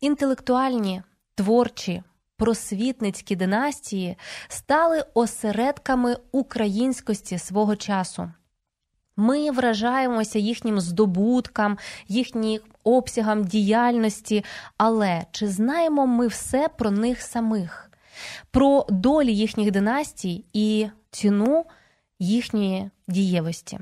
Інтелектуальні, творчі, просвітницькі династії стали осередками українськості свого часу. Ми вражаємося їхнім здобуткам, їхнім обсягам діяльності, але чи знаємо ми все про них самих, про долі їхніх династій і ціну їхньої дієвості?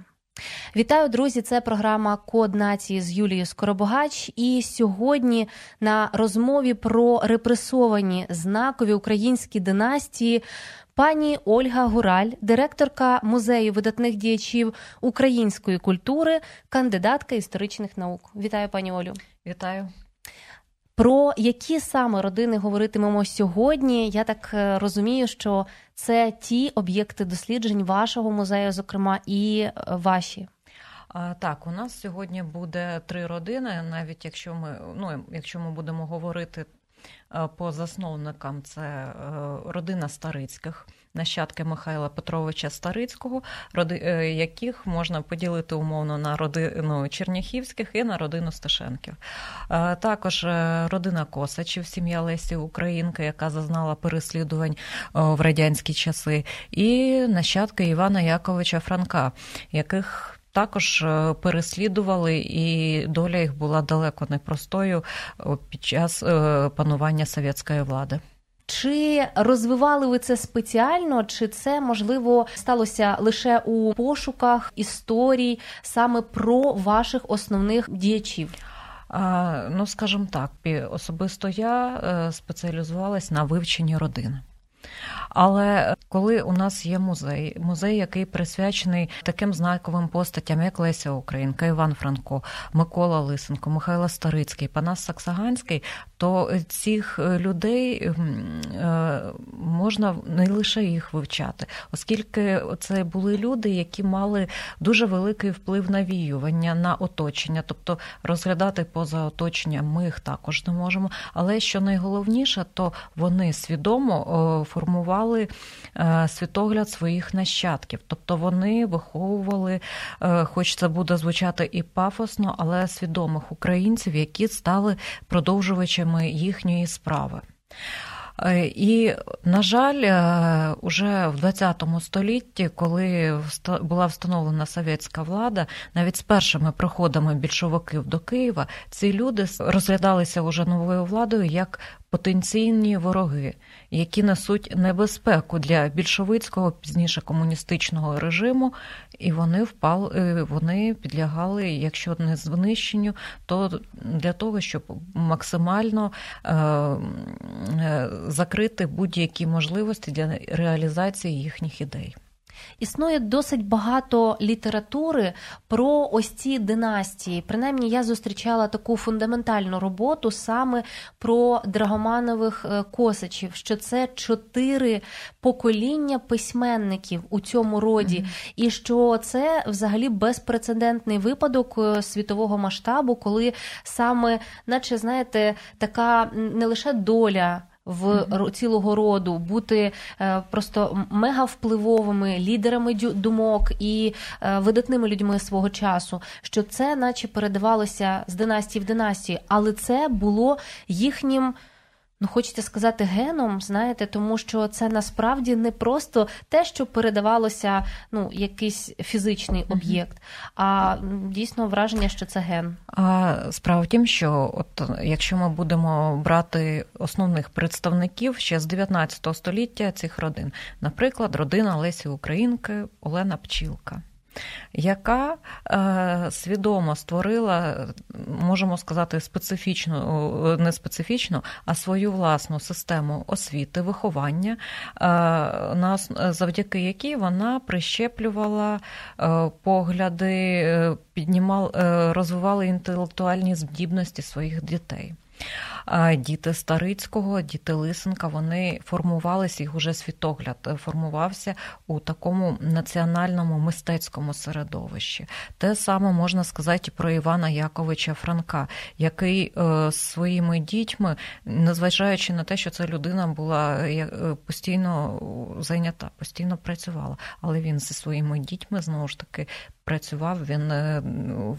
Вітаю, друзі! Це програма Код нації з Юлією Скоробогач. І сьогодні на розмові про репресовані знакові українські династії. Пані Ольга Гураль, директорка музею видатних діячів української культури, кандидатка історичних наук. Вітаю, пані Олю. Вітаю. Про які саме родини говоритимемо сьогодні? Я так е, розумію, що це ті об'єкти досліджень вашого музею, зокрема, і е, ваші. Так, у нас сьогодні буде три родини, навіть якщо ми ну якщо ми будемо говорити Е, по засновникам це родина Старицьких, нащадки Михайла Петровича Старицького, е, яких можна поділити умовно на родину Черняхівських і на родину Сташенків. Також родина Косачів, сім'я Лесі Українки, яка зазнала переслідувань в радянські часи, і нащадки Івана Яковича Франка, яких також е, переслідували, і доля їх була далеко непростою під час е, панування совєтської влади. Чи розвивали ви це спеціально, чи це можливо сталося лише у пошуках історій саме про ваших основних діячів? А, Ну, скажімо так, особисто я е, спеціалізувалась на вивченні родини. Але коли у нас є музей, музей, який присвячений таким знаковим постатям, як Леся Українка, Іван Франко, Микола Лисенко, Михайло Старицький, Панас Саксаганський, то цих людей е, можна не лише їх вивчати, оскільки це були люди, які мали дуже великий вплив на віювання, на оточення, тобто розглядати поза оточенням ми їх також не можемо. Але що найголовніше, то вони свідомо формували е, світогляд своїх нащадків, тобто вони виховували, е, хоч це буде звучати і пафосно, але свідомих українців, які стали продовжувачами їхньої справи. Е, і, на жаль, уже в ХХ столітті, коли була встановлена совєтська влада, навіть з першими приходами більшовиків до Києва, ці люди розглядалися уже новою владою як потенційні вороги, які несуть небезпеку для більшовицького пізніше комуністичного режиму, і вони впали, е, вони підлягали, якщо не знищенню, то для того, щоб максимально е, е, закрити будь-які можливості для реалізації їхніх ідей. Існує досить багато літератури про ось ці династії. Принаймні, я зустрічала таку фундаментальну роботу саме про драгоманових е, косачів, що це чотири покоління письменників у цьому роді, mm-hmm. і що це взагалі безпрецедентний випадок е, світового масштабу, коли саме, наче знаєте, така не лише доля в цілого роду, бути е, просто мега впливовими лідерами думок і е, видатними людьми свого часу, що це, наче передавалося з династії в династію, але це було їхнім ну хочеться сказати геном, знаєте, тому що це насправді не просто те, що передавалося, ну, якийсь фізичний об'єкт, а дійсно враження, що це ген. А справа в тім, що от якщо ми будемо брати основних представників ще з 19 століття цих родин, наприклад, родина Лесі Українки Олена Пчілка. Яка е, свідомо створила, можемо сказати, специфічну, не специфічну, а свою власну систему освіти, виховання, е, завдяки якій вона прищеплювала е, погляди, е, піднімала, е, розвивала інтелектуальні здібності своїх дітей. Діти Старицького, діти Лисенка, вони формувалися, їх уже світогляд е, формувався у такому національному мистецькому середовищі. Те саме можна сказати про Івана Яковича Франка, який е, своїми дітьми, незважаючи на те, що ця людина була е, постійно зайнята, постійно працювала, але він зі своїми дітьми знову ж таки працював, він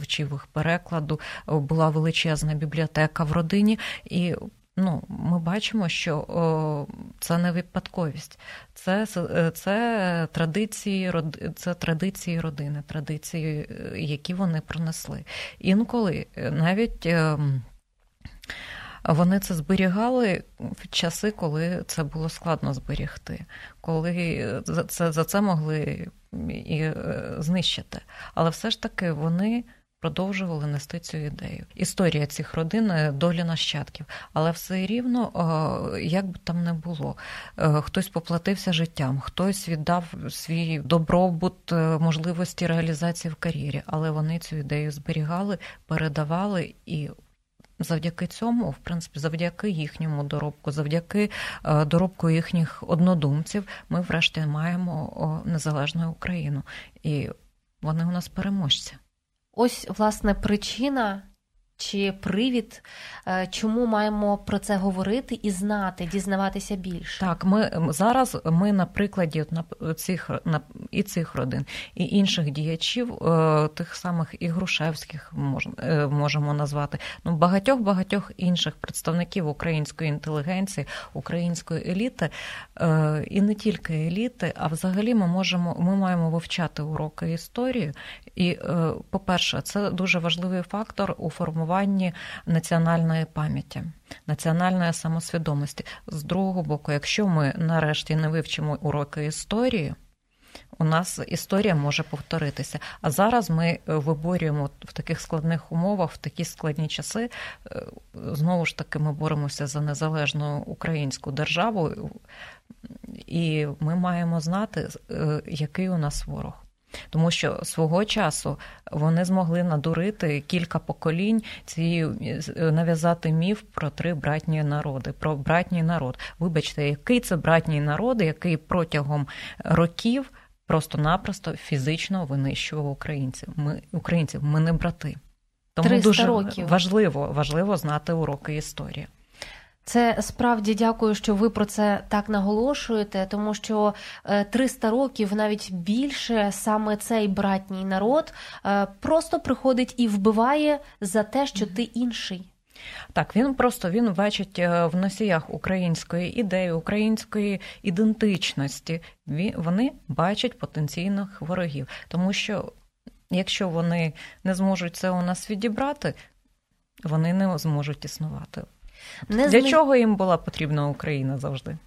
вчив їх перекладу, була величезна бібліотека в родині, і ну, ми бачимо, що о, це не випадковість, це е, це, традиції це традиції родини, традиції, е, які вони пронесли. Інколи навіть. Вони це зберігали в часи, коли це було складно зберігти, коли це за це могли і е, знищити. Але все ж таки вони продовжували нести цю ідею. Історія цих родин е, долі нащадків, але все рівно, е, як би там не було, хтось поплатився життям, хтось віддав свій добробут, можливості реалізації в кар'єрі, але вони цю ідею зберігали, передавали і завдяки цьому, в принципі, завдяки їхньому доробку, завдяки е, доробку їхніх однодумців, ми, врешті, маємо незалежну Україну, і вони у нас переможці. Ось власне причина чи привід, е, чому маємо про це говорити і знати, дізнаватися більше? Так, ми зараз ми на прикладі на цих на і цих родин, і інших діячів, е, тих самих і Грушевських е, можемо назвати, ну багатьох багатьох інших представників української інтелігенції, української еліти, і не тільки еліти, а взагалі ми можемо ми маємо вивчати уроки історії. І, по-перше, це дуже важливий фактор у формуванні формуванні національної пам'яті, національної самосвідомості. З другого боку, якщо ми нарешті не вивчимо уроки історії, у нас історія може повторитися. А зараз ми виборюємо в таких складних умовах, в такі складні часи. Е, знову ж таки, ми боремося за незалежну українську державу, і ми маємо знати, е, який у нас ворог. Тому що свого часу вони змогли надурити кілька поколінь цією нав'язати міф про три братні народи, про братній народ. Вибачте, який це братній народ, який протягом років просто-напросто фізично винищував українців. Ми українців, ми не брати. Тому дуже років. важливо, важливо знати уроки історії. Це справді дякую, що ви про це так наголошуєте, тому що 300 е, років, навіть більше, саме цей братній народ е, просто приходить і вбиває за те, що ти інший. Так, він просто він бачить е, в носіях української ідеї, української ідентичності. Вони бачать потенційних ворогів, тому що якщо вони не зможуть це у нас відібрати, вони не зможуть існувати. Не Для зни... чого їм була потрібна Україна завжди?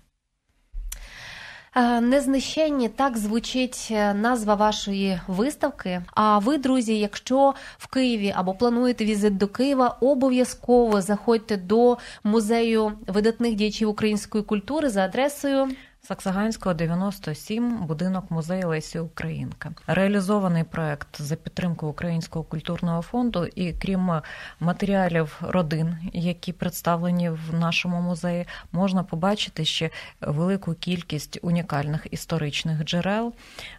Незнищенні так звучить е, назва вашої виставки. А ви, друзі, якщо в Києві або плануєте візит до Києва, обов'язково заходьте до музею видатних діячів української культури за адресою. Саксаганського 97, будинок музею Лесі Українка. Реалізований проект за підтримку Українського культурного фонду, і крім матеріалів родин, які представлені в нашому музеї, можна побачити ще велику кількість унікальних історичних джерел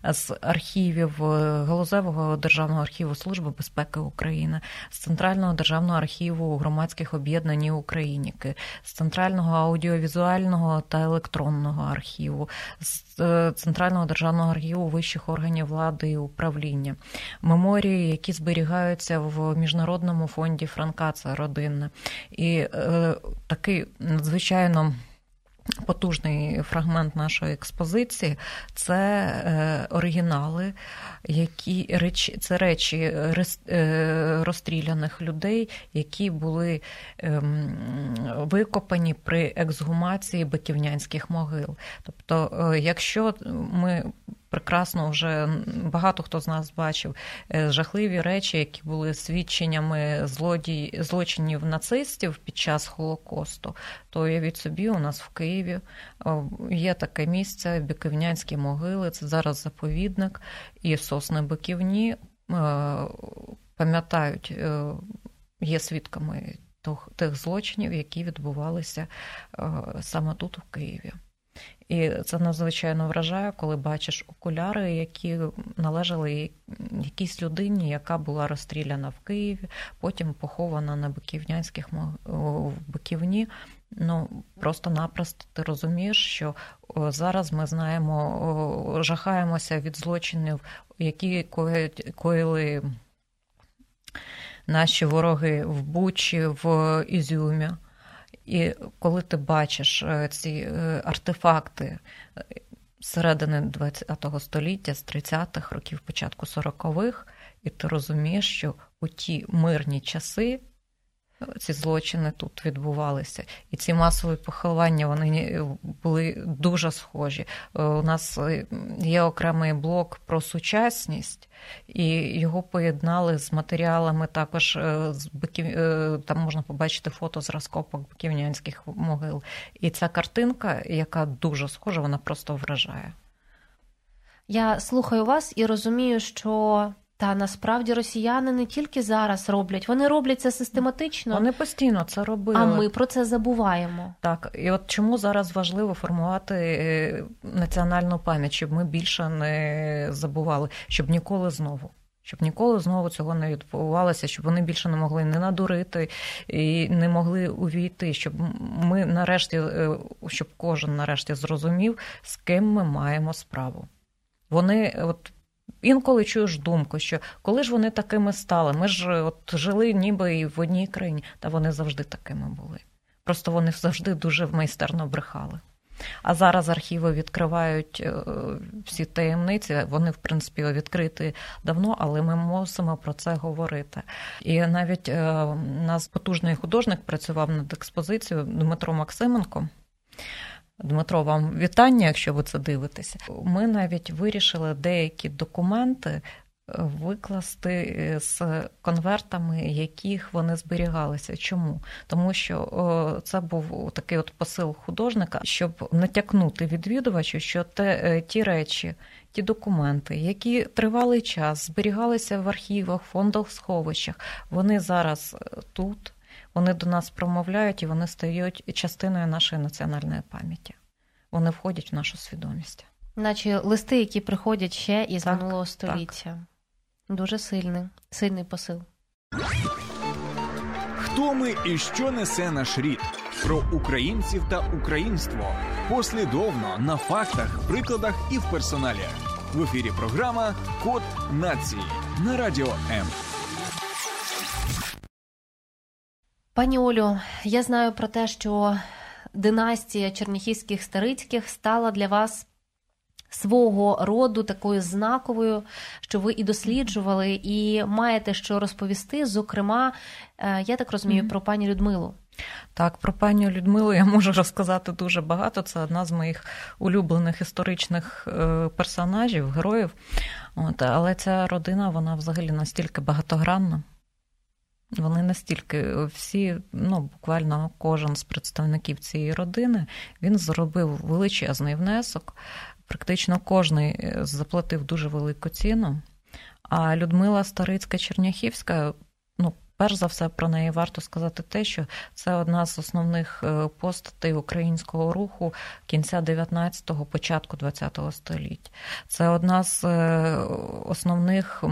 з архівів е, Галузевого державного архіву Служби безпеки України, з центрального державного архіву громадських об'єднань Україніки, з центрального аудіовізуального та електронного архіву архіву, з е, Центрального державного архіву вищих органів влади і управління, меморії, які зберігаються в міжнародному фонді Франка, це родинне. І е, такий надзвичайно. Потужний фрагмент нашої експозиції це е, оригінали, які речі, це речі е, розстріляних людей, які були е, викопані при ексгумації биківнянських могил. Тобто, е, якщо ми прекрасно вже багато хто з нас бачив е, жахливі речі, які були свідченнями злодій, злочинів нацистів під час Холокосту, то уявіть собі, у нас в Києві є таке місце, Биківнянські могили, це зараз заповідник, і сосни Биківні е, пам'ятають, е, є свідками тих злочинів, які відбувалися саме тут, у Києві. І це надзвичайно вражає, коли бачиш окуляри, які належали якійсь людині, яка була розстріляна в Києві, потім похована на Биківнянських в Биківні. Ну просто-напросто ти розумієш, що зараз ми знаємо, жахаємося від злочинів, які коїли наші вороги в Бучі, в Ізюмі. І коли ти бачиш е, ці е, артефакти е, середини ХХ століття, з 30-х років, початку 40-х, і ти розумієш, що у ті мирні часи ці злочини тут відбувалися. І ці масові поховання вони були дуже схожі. Е, у нас е, є окремий блок про сучасність, і його поєднали з матеріалами також е, з биків... там можна побачити фото з розкопок биківнянських могил. І ця картинка, яка дуже схожа, вона просто вражає. Я слухаю вас і розумію, що та насправді росіяни не тільки зараз роблять, вони роблять це систематично. Вони постійно це робили. А ми про це забуваємо. Так, і от чому зараз важливо формувати е, національну пам'ять, щоб ми більше не забували, щоб ніколи знову. Щоб ніколи знову цього не відбувалося, щоб вони більше не могли не надурити і не могли увійти, щоб ми нарешті, е, щоб кожен нарешті зрозумів, з ким ми маємо справу. Вони от Інколи чуєш думку, що коли ж вони такими стали, ми ж от жили ніби і в одній країні, та вони завжди такими були. Просто вони завжди дуже майстерно брехали. А зараз архіви відкривають е, всі таємниці. Вони, в принципі, відкриті давно, але ми мусимо про це говорити. І навіть у е, нас потужний художник працював над експозицією Дмитро Максименко. Дмитро, вам вітання, якщо ви це дивитеся. Ми навіть вирішили деякі документи е, викласти е, з конвертами, яких вони зберігалися. Чому? Тому що це був такий от посил художника, щоб натякнути відвідувачу, що те, е, ті речі, ті документи, які тривалий час зберігалися в архівах, фондах, сховищах, вони зараз тут вони до нас промовляють і вони стають частиною нашої національної пам'яті. Вони входять в нашу свідомість. Наче листи, які приходять ще із так, минулого століття. Так. Дуже сильний, сильний посил. Хто ми і що несе наш рід? Про українців та українство послідовно на фактах, прикладах і в персоналі. В ефірі програма Код нації на радіо М. Пані Олю, я знаю про те, що династія черніхівських старицьких стала для вас свого роду такою знаковою, що ви і досліджували, і маєте що розповісти. Зокрема, е, я так розумію, mm-hmm. про пані Людмилу. Так, про пані Людмилу я можу розказати дуже багато. Це одна з моїх улюблених історичних е, персонажів, героїв. От, Але ця родина, вона взагалі настільки багатогранна. Вони настільки всі, ну буквально кожен з представників цієї родини, він зробив величезний внесок. Практично кожний е, заплатив дуже велику ціну. А Людмила Старицька Черняхівська, ну, перш за все, про неї варто сказати те, що це одна з основних е, постатей українського руху кінця 19-го, початку 20-го століття. Це одна з е, основних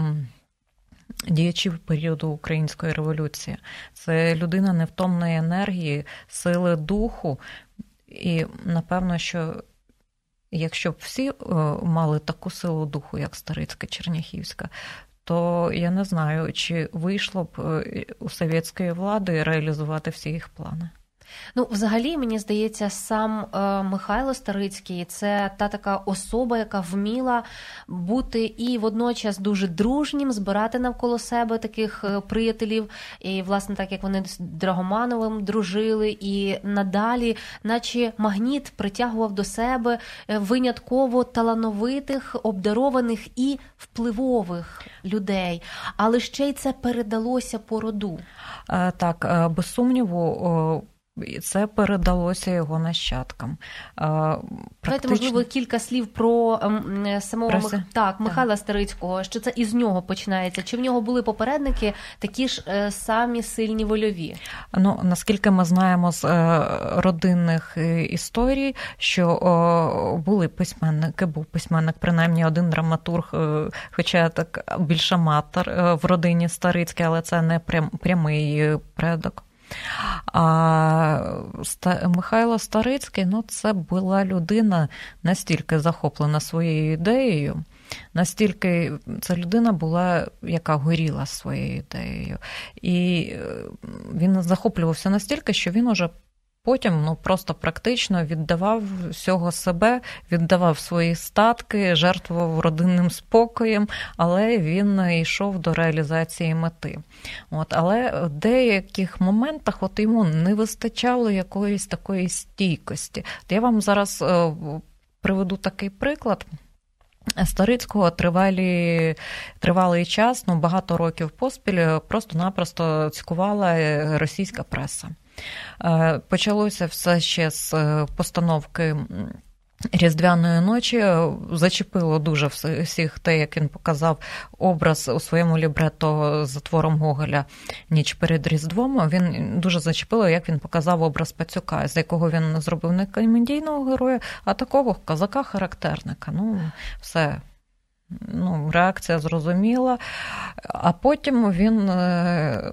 діячів періоду української революції. Це людина невтомної енергії, сили духу. І напевно, що якщо б всі е, мали таку силу духу, як Старицька Черняхівська, то я не знаю, чи вийшло б е, у совєтської влади реалізувати всі їх плани. Ну, взагалі, мені здається, сам е, Михайло Старицький це та така особа, яка вміла бути і водночас дуже дружнім, збирати навколо себе таких е, приятелів, і власне так як вони з Драгомановим дружили, і надалі, наче магніт притягував до себе е, винятково талановитих, обдарованих і впливових людей, але ще й це передалося по роду. Так, без сумніву, і це передалося його нащадкам. Практично... Давайте, можливо, кілька слів про ем, е, самого Мих... так, Михайла так. Старицького, що це із нього починається. Чи в нього були попередники такі ж е, самі сильні вольові? Ну наскільки ми знаємо з е, родинних історій, що були письменники, був письменник, принаймні один драматург, хоча так більше матер в родині Старицький, але це не прям прямий предок. А Михайло Старицький ну, це була людина настільки захоплена своєю ідеєю, настільки ця людина була, яка горіла своєю ідеєю. І е, він захоплювався настільки, що він уже Потім ну просто практично віддавав всього себе, віддавав свої статки, жертвував родинним спокоєм, але він йшов до реалізації мети. От, Але в деяких моментах от йому не вистачало якоїсь такої стійкості. Я вам зараз е, приведу такий приклад. Старицького тривалі, тривалий час, ну багато років поспіль, просто-напросто цькувала російська преса. Е, почалося все ще з е, постановки. Різдвяної ночі зачепило дуже всіх те, як він показав образ у своєму лібрето за твором Гоголя ніч перед Різдвом. Він дуже зачепило, як він показав образ Пацюка, з якого він зробив не комедійного героя, а такого казака-характерника. Ну, все ну, реакція зрозуміла, а потім він е,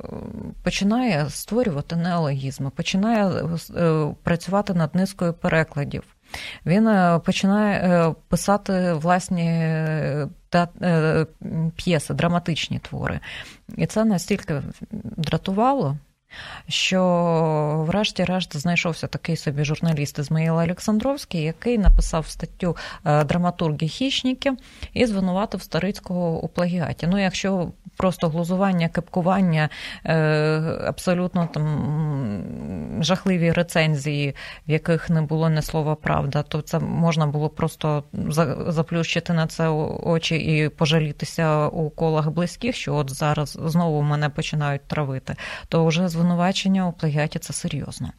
починає створювати неологізми, починає е, працювати над низкою перекладів. Він е, починає писати власні п'єси, драматичні твори. І це настільки дратувало що, врешті-решт, знайшовся такий собі журналіст Ізмаїл Олександровський, який написав статтю е, драматурги хищники і звинуватив Старицького у плагіаті. Ну, якщо просто глузування, кепкування, е, абсолютно там жахливі рецензії, в яких не було не слова правда, то це можна було просто заплющити на це очі і пожалітися у колах близьких, що от зараз знову мене починають травити, то вже звинувачення у плагіаті це серйозно.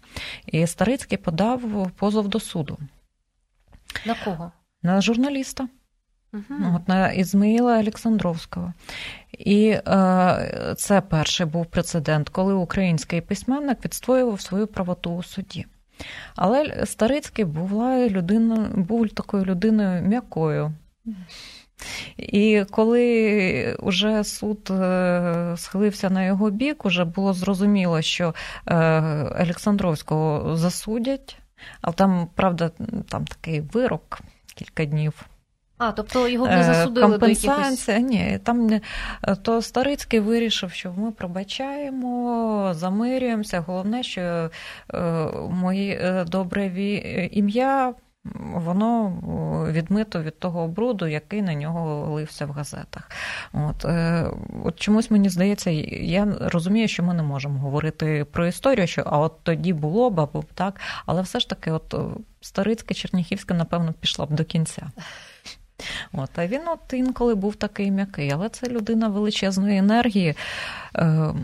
І Старицький подав позов до суду. На кого? На журналіста. Угу. От на Ізмаїла Олександровського. І е, це перший був прецедент, коли український письменник відстоював свою правоту у суді. Але Старицький була людина, був такою людиною м'якою. І коли вже суд е, схилився на його бік, вже було зрозуміло, що е, Олександровського засудять, але там, правда, там такий вирок кілька днів. А, тобто його не засудили Компенсація, до якихось... ні, там не то Старицький вирішив, що ми пробачаємо, замирюємося. Головне, що е, моє добре ім'я воно відмито від того бруду, який на нього лився в газетах. От, е, от чомусь мені здається, я розумію, що ми не можемо говорити про історію, що а от тоді було б або так, але все ж таки, от Старицьке, Черніхівське, напевно, пішла б до кінця. От, А він от інколи був такий м'який, але це людина величезної енергії, е,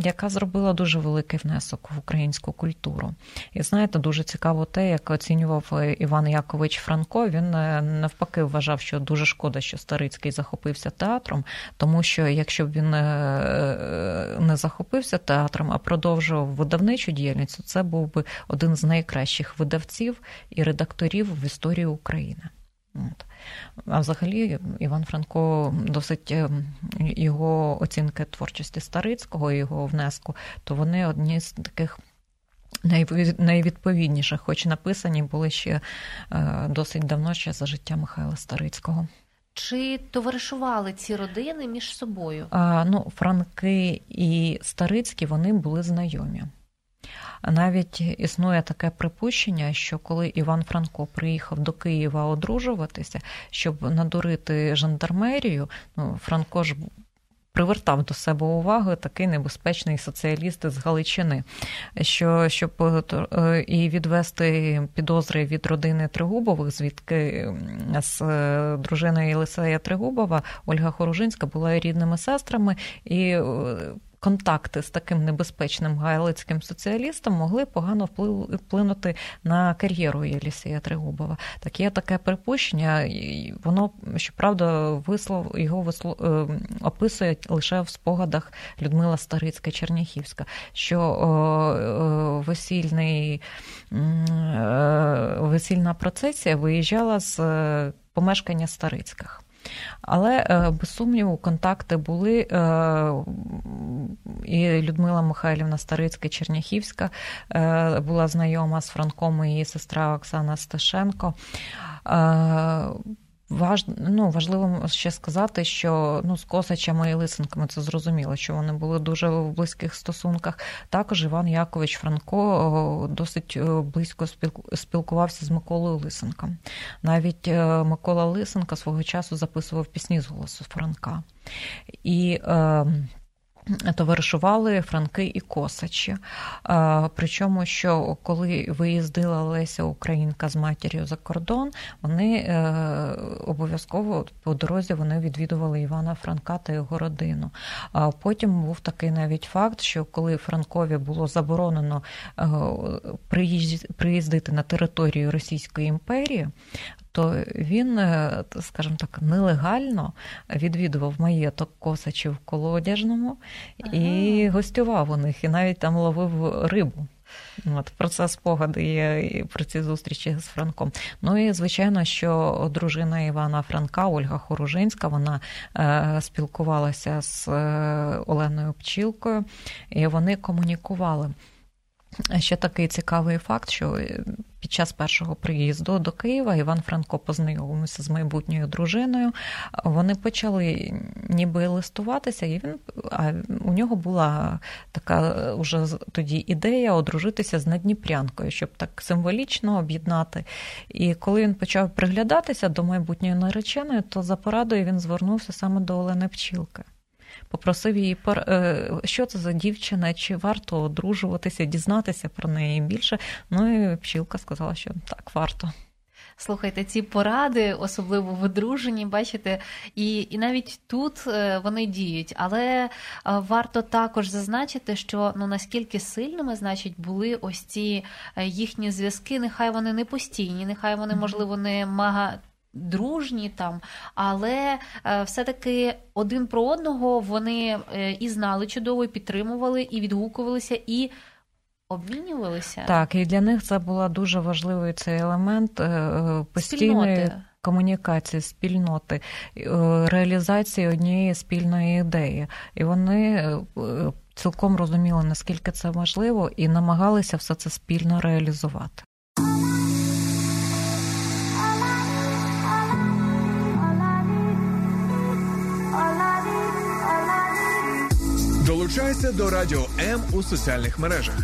яка зробила дуже великий внесок в українську культуру. І знаєте, дуже цікаво те, як оцінював Іван Якович Франко. Він е, навпаки вважав, що дуже шкода, що Старицький захопився театром, тому що якщо б він е, не захопився театром, а продовжував видавничу діяльність, це був би один з найкращих видавців і редакторів в історії України. От. А взагалі, Іван Франко досить е, його оцінки творчості Старицького і його внеску, то вони одні з таких. Найвідповідніших, хоч написані були ще е, досить давно ще за життя Михайла Старицького. Чи товаришували ці родини між собою? А, Ну, Франки і Старицькі вони були знайомі. Навіть існує таке припущення, що коли Іван Франко приїхав до Києва одружуватися, щоб надурити жандармерію, ну Франко ж привертав до себе увагу такий небезпечний соціаліст з Галичини, що щоб е, і відвести підозри від родини Тригубових, звідки з е, дружиною Єлисея Тригубова Ольга Хоружинська була рідними сестрами і е, контакти з таким небезпечним галицьким соціалістом могли погано вплинути на кар'єру Єлісія Тригубова. Так є таке припущення, і воно щоправда вислов його вислов е, описує лише в спогадах Людмила Старицька Черняхівська, що о, весільний е, весільна процесія виїжджала з е, помешкання Старицьких. Але е, без сумніву, контакти були. Е, і Людмила Михайлівна Старицька Черняхівська е, була знайома з Франком і її сестра Оксана Сташенко. Важ, ну, Важливо ще сказати, що ну, з Косачами і Лисенками це зрозуміло, що вони були дуже в близьких стосунках. Також Іван Якович Франко досить близько спілкувався з Миколою Лисенком. Навіть е, Микола Лисенка свого часу записував пісні з голосу Франка. І е, Товаришували Франки і Косачі. Причому, що коли виїздила Леся Українка з матір'ю за кордон, вони е, обов'язково по дорозі вони відвідували Івана Франка та його родину. Потім був такий навіть факт, що коли Франкові було заборонено е, приїздити на територію Російської імперії, то він, е, скажімо так, нелегально відвідував маєток Косачів в Колодяжному ага. і гостював у них, і навіть там ловив рибу. От Про це спогади є про ці зустрічі з Франком. Ну і звичайно, що дружина Івана Франка, Ольга Хоружинська, вона е, спілкувалася з е, Оленою Пчілкою, і вони комунікували. Ще такий цікавий факт, що під час першого приїзду до Києва Іван Франко познайомився з майбутньою дружиною. Вони почали ніби листуватися, і він а у нього була така уже тоді ідея одружитися з Надніпрянкою, щоб так символічно об'єднати. І коли він почав приглядатися до майбутньої нареченої, то за порадою він звернувся саме до Олени Пчілки попросив її, е, що це за дівчина, чи варто одружуватися, дізнатися про неї більше. Ну і пчілка сказала, що так, варто. Слухайте, ці поради, особливо в одруженні, бачите, і і навіть тут е, вони діють. Але е, варто також зазначити, що ну наскільки сильними, значить, були ось ці їхні зв'язки. Нехай вони не постійні, нехай вони, можливо, не мага дружні там, але е, все-таки один про одного вони е, і знали чудово, і підтримували, і відгукувалися, і обмінювалися. Так, і для них це була дуже важливий цей елемент е, постійної. Спільноти. Комунікації, спільноти, реалізації однієї спільної ідеї, і вони цілком розуміли, наскільки це важливо, і намагалися все це спільно реалізувати. Долучайся до Радіо М у соціальних мережах: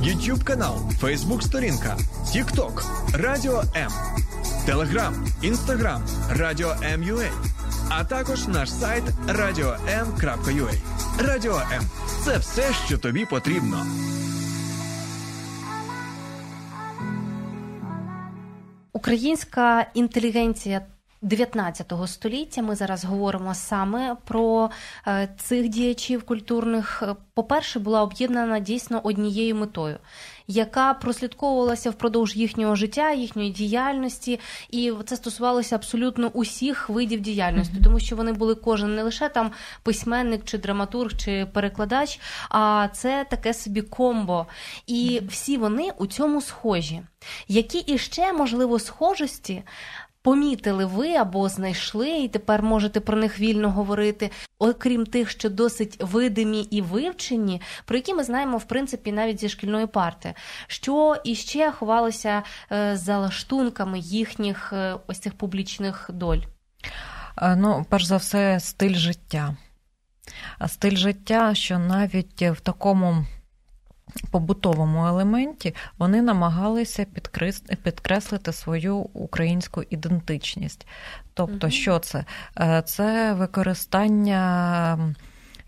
YouTube канал, Facebook сторінка, TikTok, Радіо М, Телеграм, Інстаграм, Радіо М.Ю.А. а також наш сайт radio.m.ua. Радіо М це все, що тобі потрібно. Українська інтелігенція 19 століття. Ми зараз говоримо саме про е, цих діячів культурних. По-перше, була об'єднана дійсно однією метою, яка прослідковувалася впродовж їхнього життя, їхньої діяльності, і це стосувалося абсолютно усіх видів діяльності, тому що вони були кожен не лише там письменник, чи драматург, чи перекладач, а це таке собі комбо. І всі вони у цьому схожі. Які іще можливо схожості помітили ви або знайшли, і тепер можете про них вільно говорити, окрім тих, що досить видимі і вивчені, про які ми знаємо в принципі навіть зі шкільної парти, що іще ховалося е, за лаштунками їхніх е, ось цих публічних доль. Е, ну, перш за все, стиль життя. Стиль життя, що навіть в такому побутовому елементі вони намагалися підкреслити свою українську ідентичність. Тобто, що це? Е, це використання.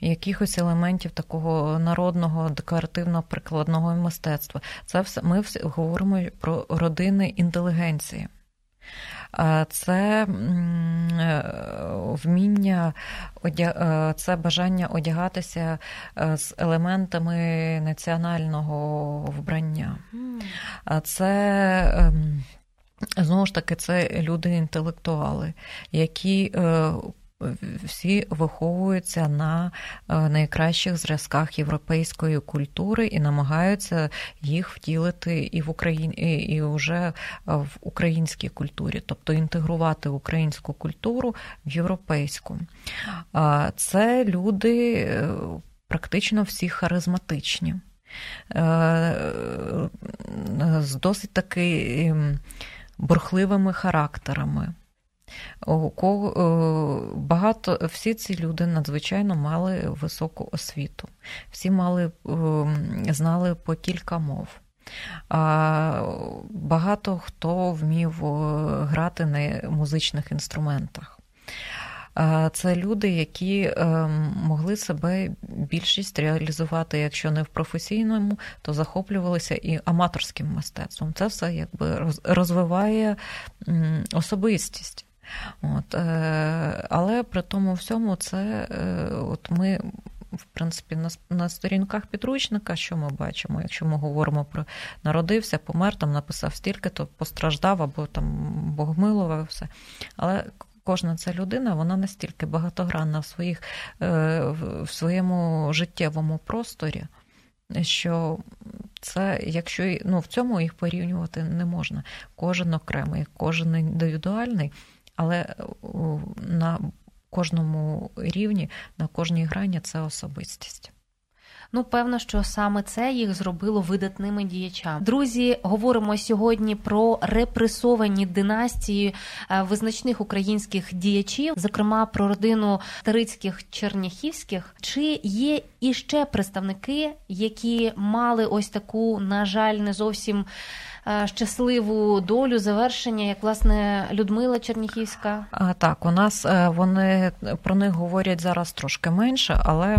Якихось елементів такого народного декоративно прикладного мистецтва. Це все ми все говоримо про родини інтелігенції це е, вміння, е, це бажання одягатися е, з елементами національного вбрання. Це ем, знову ж таки це люди-інтелектуали, які всі виховуються на е, найкращих зразках європейської культури і намагаються їх втілити і в Україні, і вже в українській культурі, тобто інтегрувати українську культуру в європейську. Це люди е, практично всі харизматичні. Е, з досить таки ем, бурхливими характерами. У е, багато всі ці люди надзвичайно мали високу освіту, всі мали ем, знали по кілька мов. Багато хто вмів е, грати на музичних інструментах. Це люди, які ем, могли себе більшість реалізувати, якщо не в професійному, то захоплювалися і аматорським мистецтвом. Це все якби розвиває особистість. От, е, Але при тому всьому, це е, от ми. В принципі, на на сторінках підручника, що ми бачимо, якщо ми говоримо про народився, помер, там написав стільки, то постраждав або там Богмилова, все. Але кожна ця людина, вона настільки багатогранна в своїх, е, в своєму життєвому просторі, що це, якщо ну, в цьому їх порівнювати не можна. Кожен окремий, кожен індивідуальний але е, на кожному рівні, на кожній грані це особистість. Ну, певно, що саме це їх зробило видатними діячами. Друзі, говоримо сьогодні про репресовані династії е, визначних українських діячів, зокрема про родину Тарицьких черняхівських. Чи є іще представники, які мали ось таку, на жаль, не зовсім щасливу долю завершення, як власне Людмила Черніхівська? Так, у нас е, вони про них говорять зараз трошки менше, але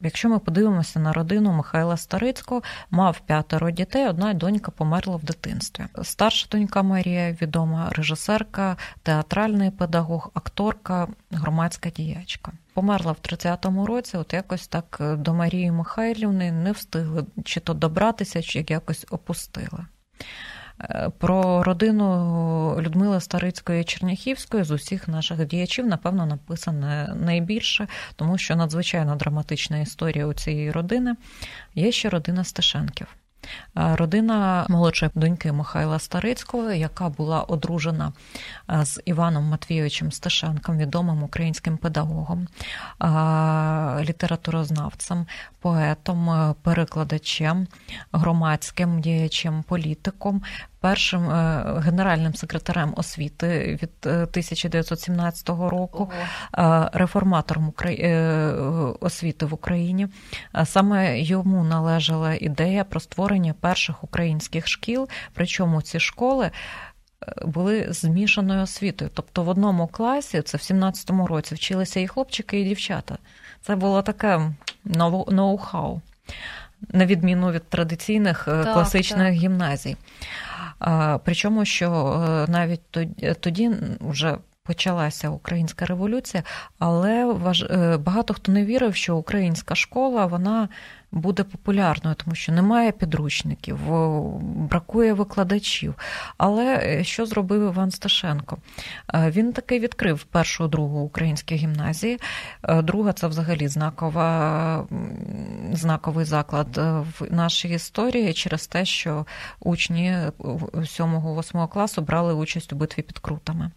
якщо ми подивимося на родину Михайла Старицького, мав п'ятеро дітей, одна донька померла в дитинстві. Старша донька Марія, відома режисерка, театральний педагог, акторка, громадська діячка. Померла в 30-му році, от якось так е, до Марії Михайлівни не встигли чи то добратися, чи якось опустили. Е, про родину Людмили Старицької Черняхівської з усіх наших діячів, напевно, написане найбільше, тому що надзвичайно драматична історія у цієї родини. Є ще родина Стешенків. Родина молодшої доньки Михайла Старицького, яка була одружена з Іваном Матвійовичем Сташенком, відомим українським педагогом, літературознавцем, поетом, перекладачем, громадським діячем, політиком, першим е, генеральним секретарем освіти від 1917 е, року, Ого. реформатором е, освіти в Україні. Саме йому належала ідея про створення перших українських шкіл, причому ці школи. Були змішаною освітою. Тобто в одному класі, це в 17-му році, вчилися і хлопчики, і дівчата. Це було таке ноу-хау, на відміну від традиційних так, класичних так. гімназій. Причому, що е, навіть тоді вже почалася українська революція, але важ багато хто не вірив, що українська школа вона буде популярною, тому що немає підручників, бракує викладачів. Але е, що зробив Іван Сташенко? Е, він таки відкрив першу другу українські гімназії. Друга це взагалі знакова, знаковий заклад в нашій історії через те, що учні 7-8 класу брали участь у битві під крутами.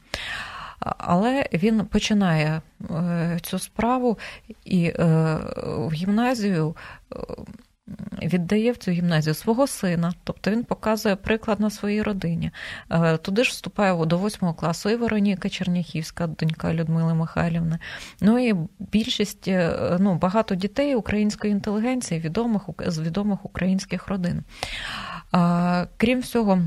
Але він починає е, цю справу і е, в гімназію. Е, віддає в цю гімназію свого сина, тобто він показує приклад на своїй родині. Туди ж вступає до восьмого класу і Вероніка Черніхівська, донька Людмили Михайлівни. Ну і більшість, ну, багато дітей української інтелігенції, відомих з відомих українських родин. Крім всього.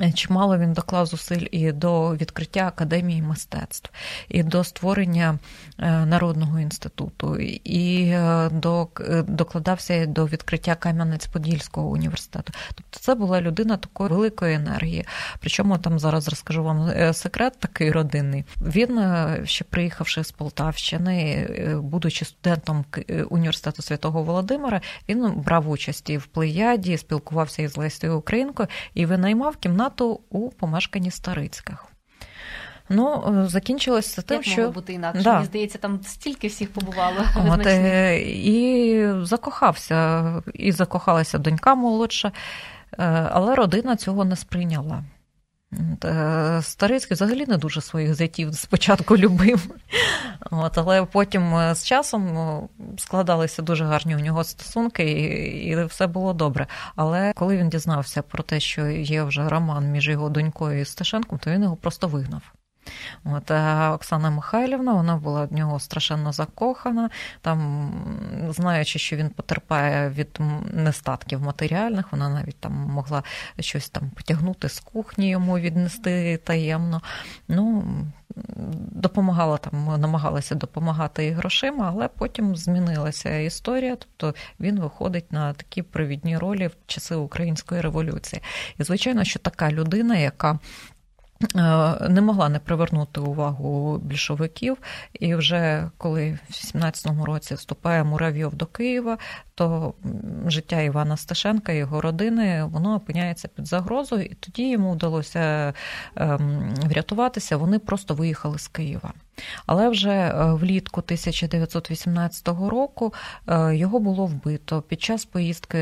Е, чимало він доклав зусиль і до відкриття академії мистецтв, і до створення е, народного інституту, і е, до докладався до відкриття Кам'янець-Подільського університету. Тобто це була людина такої великої енергії. Причому там зараз розкажу вам секрет такий родинний. Він ще приїхавши з Полтавщини, будучи студентом університету святого Володимира, він брав участь і в плеяді, спілкувався із Лесією Українкою і винаймав кімнату кімнату у помешканні Старицьких. Ну, закінчилось закінчилося тим, Як що бути інакше. Да. Мені здається, там стільки всіх побувало. От, е, І закохався, і закохалася донька молодша, е, але родина цього не сприйняла. Е, Старицький взагалі не дуже своїх зятів спочатку любив, От, але потім е, з часом складалися дуже гарні у нього стосунки, і і все було добре. Але коли він дізнався про те, що є вже роман між його донькою і Сташенком, то він його просто вигнав. От, Оксана Михайлівна вона була в нього страшенно закохана, там, знаючи, що він потерпає від нестатків матеріальних, вона навіть там могла щось там потягнути з кухні йому віднести таємно. Ну, Допомагала там, намагалася допомагати і грошима, але потім змінилася історія. Тобто він виходить на такі провідні ролі в часи української революції. І звичайно, що така людина, яка не могла не привернути увагу більшовиків, і вже коли в 17-му році вступає Муравйов до Києва, то життя Івана Сташенка і його родини воно опиняється під загрозою, і тоді йому вдалося ем, врятуватися. Вони просто виїхали з Києва. Але вже е, влітку 1918 року е, його було вбито під час поїздки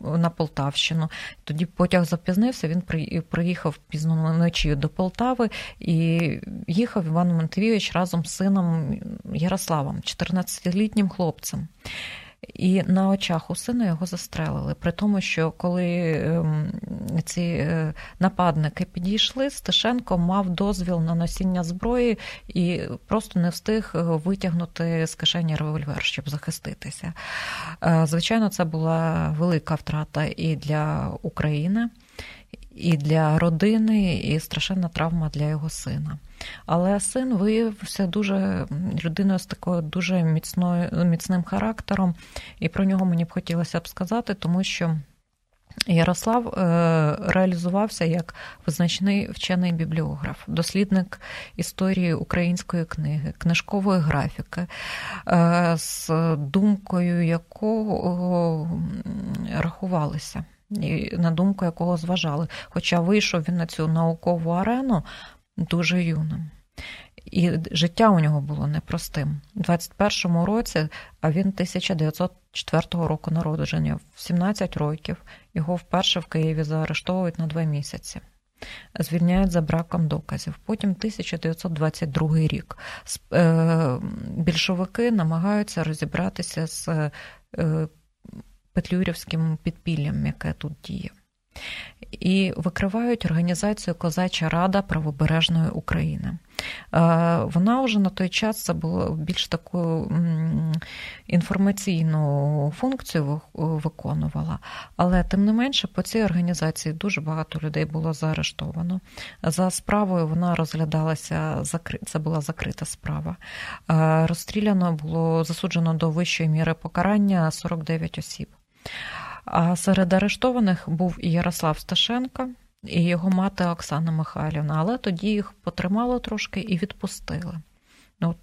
на Полтавщину. Тоді потяг запізнився. Він приїхав пізно вночі до Полтави і їхав Іван Монтевійович разом з сином Ярославом, 14-літнім хлопцем. І на очах у сина його застрелили. При тому, що коли ем, ці е, нападники підійшли, Стешенко мав дозвіл на носіння зброї і просто не встиг е, витягнути з кишені револьвер, щоб захиститися. Е, звичайно, це була велика втрата і для України і для родини, і страшенна травма для його сина. Але син виявився дуже людиною з такою дуже міцною міцним характером, і про нього мені б хотілося б сказати, тому що. Ярослав е, реалізувався як визначний вчений бібліограф, дослідник історії української книги, книжкової графіки, е, з думкою якого рахувалися на думку якого зважали. Хоча вийшов він на цю наукову арену дуже юним. І життя у нього було непростим. У 21-му році, а він 1904 року народження, в 17 років його вперше в Києві заарештовують на два місяці. Звільняють за браком доказів. Потім 1922 рік. Е, більшовики намагаються розібратися з е, петлюрівським підпіллям, яке тут діє. І викривають організацію Козача Рада Правобережної України. Е, вона вже на той час це було більш таку інформаційну функцію виконувала, але тим не менше по цій організації дуже багато людей було заарештовано. За справою вона розглядалася, це була закрита справа. Е, розстріляно було засуджено до вищої міри покарання 49 осіб. А серед арештованих був і Ярослав Сташенко, і його мати Оксана Михайлівна, але тоді їх потримало трошки і відпустили. От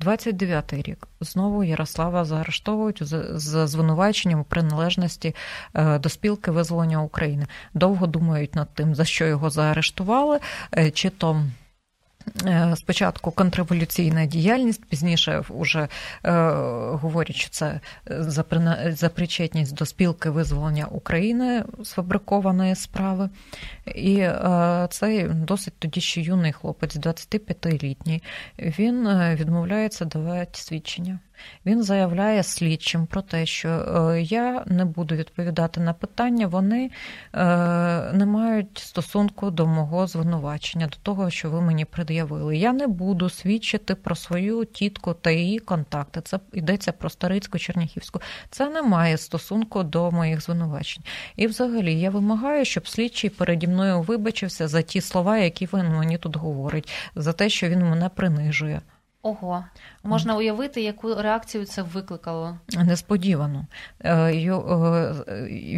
29-й рік знову Ярослава заарештовують з звинуваченням у приналежності е, до спілки визволення України. Довго думають над тим, за що його заарештували, е, чи то. Е, спочатку контрреволюційна діяльність, пізніше вже е, говорять, що це за, за причетність до спілки визволення України сфабрикованої справи. І е, цей досить тоді ще юний хлопець, 25-літній, він відмовляється давати свідчення. Він заявляє слідчим про те, що е, я не буду відповідати на питання, вони е, не мають стосунку до мого звинувачення, до того, що ви мені пред'явили. Я не буду свідчити про свою тітку та її контакти. Це йдеться про Старицьку Черняхівську. Це не має стосунку до моїх звинувачень. І, взагалі, я вимагаю, щоб слідчий переді мною вибачився за ті слова, які він мені тут говорить, за те, що він мене принижує. Ого, можна уявити, яку реакцію це викликало? Несподівано. Е, е,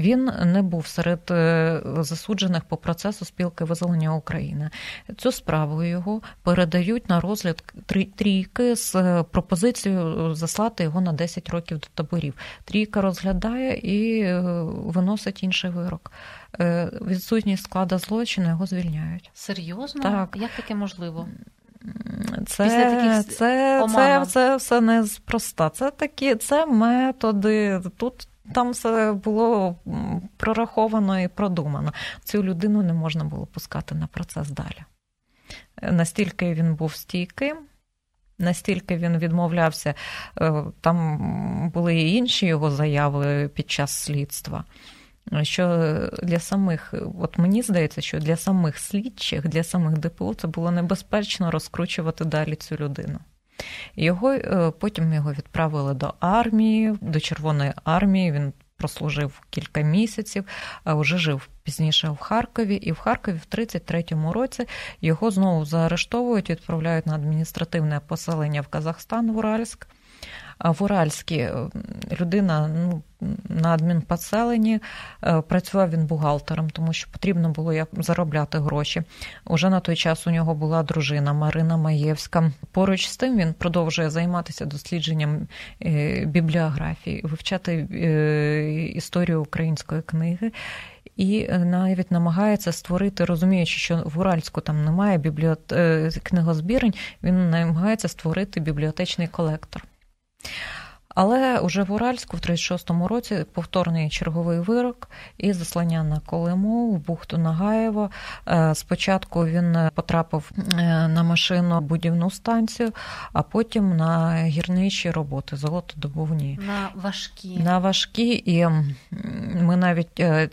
він не був серед е, засуджених по процесу спілки визволення України. Цю справу його передають на розгляд трійки з пропозицією заслати його на 10 років до таборів. Трійка розглядає і виносить інший вирок. Відсутність склада злочину його звільняють. Серйозно? Так. Як таке можливо? Це Після таких це, це, це все неспроста. Це такі це методи. Тут там все було прораховано і продумано. Цю людину не можна було пускати на процес далі. Настільки він був стійким, настільки він відмовлявся, е, там були і інші його заяви під час слідства що для самих, от мені здається, що для самих слідчих, для самих ДПУ це було небезпечно розкручувати далі цю людину. Його е, потім його відправили до армії, до Червоної армії. Він прослужив кілька місяців, а вже жив пізніше в Харкові, і в Харкові в 33-му році його знову заарештовують, відправляють на адміністративне поселення в Казахстан в Уральськ в Уральській е, людина ну, на адмінпоселенні, е, працював він бухгалтером, тому що потрібно було як заробляти гроші. Уже на той час у нього була дружина Марина Маєвська. Поруч з тим він продовжує займатися дослідженням е, бібліографії, вивчати історію української книги. І навіть намагається створити, розуміючи, що в Уральську там немає бібліот... книгозбірень, він намагається створити бібліотечний колектор. Але уже в Уральську в 36-му році повторний черговий вирок і заслання на Колиму в бухту Нагаєво. Е, спочатку він потрапив е, на машину будівну станцію, а потім на гірничі роботи золотодобувні. На важкі. На важкі, і ми навіть е,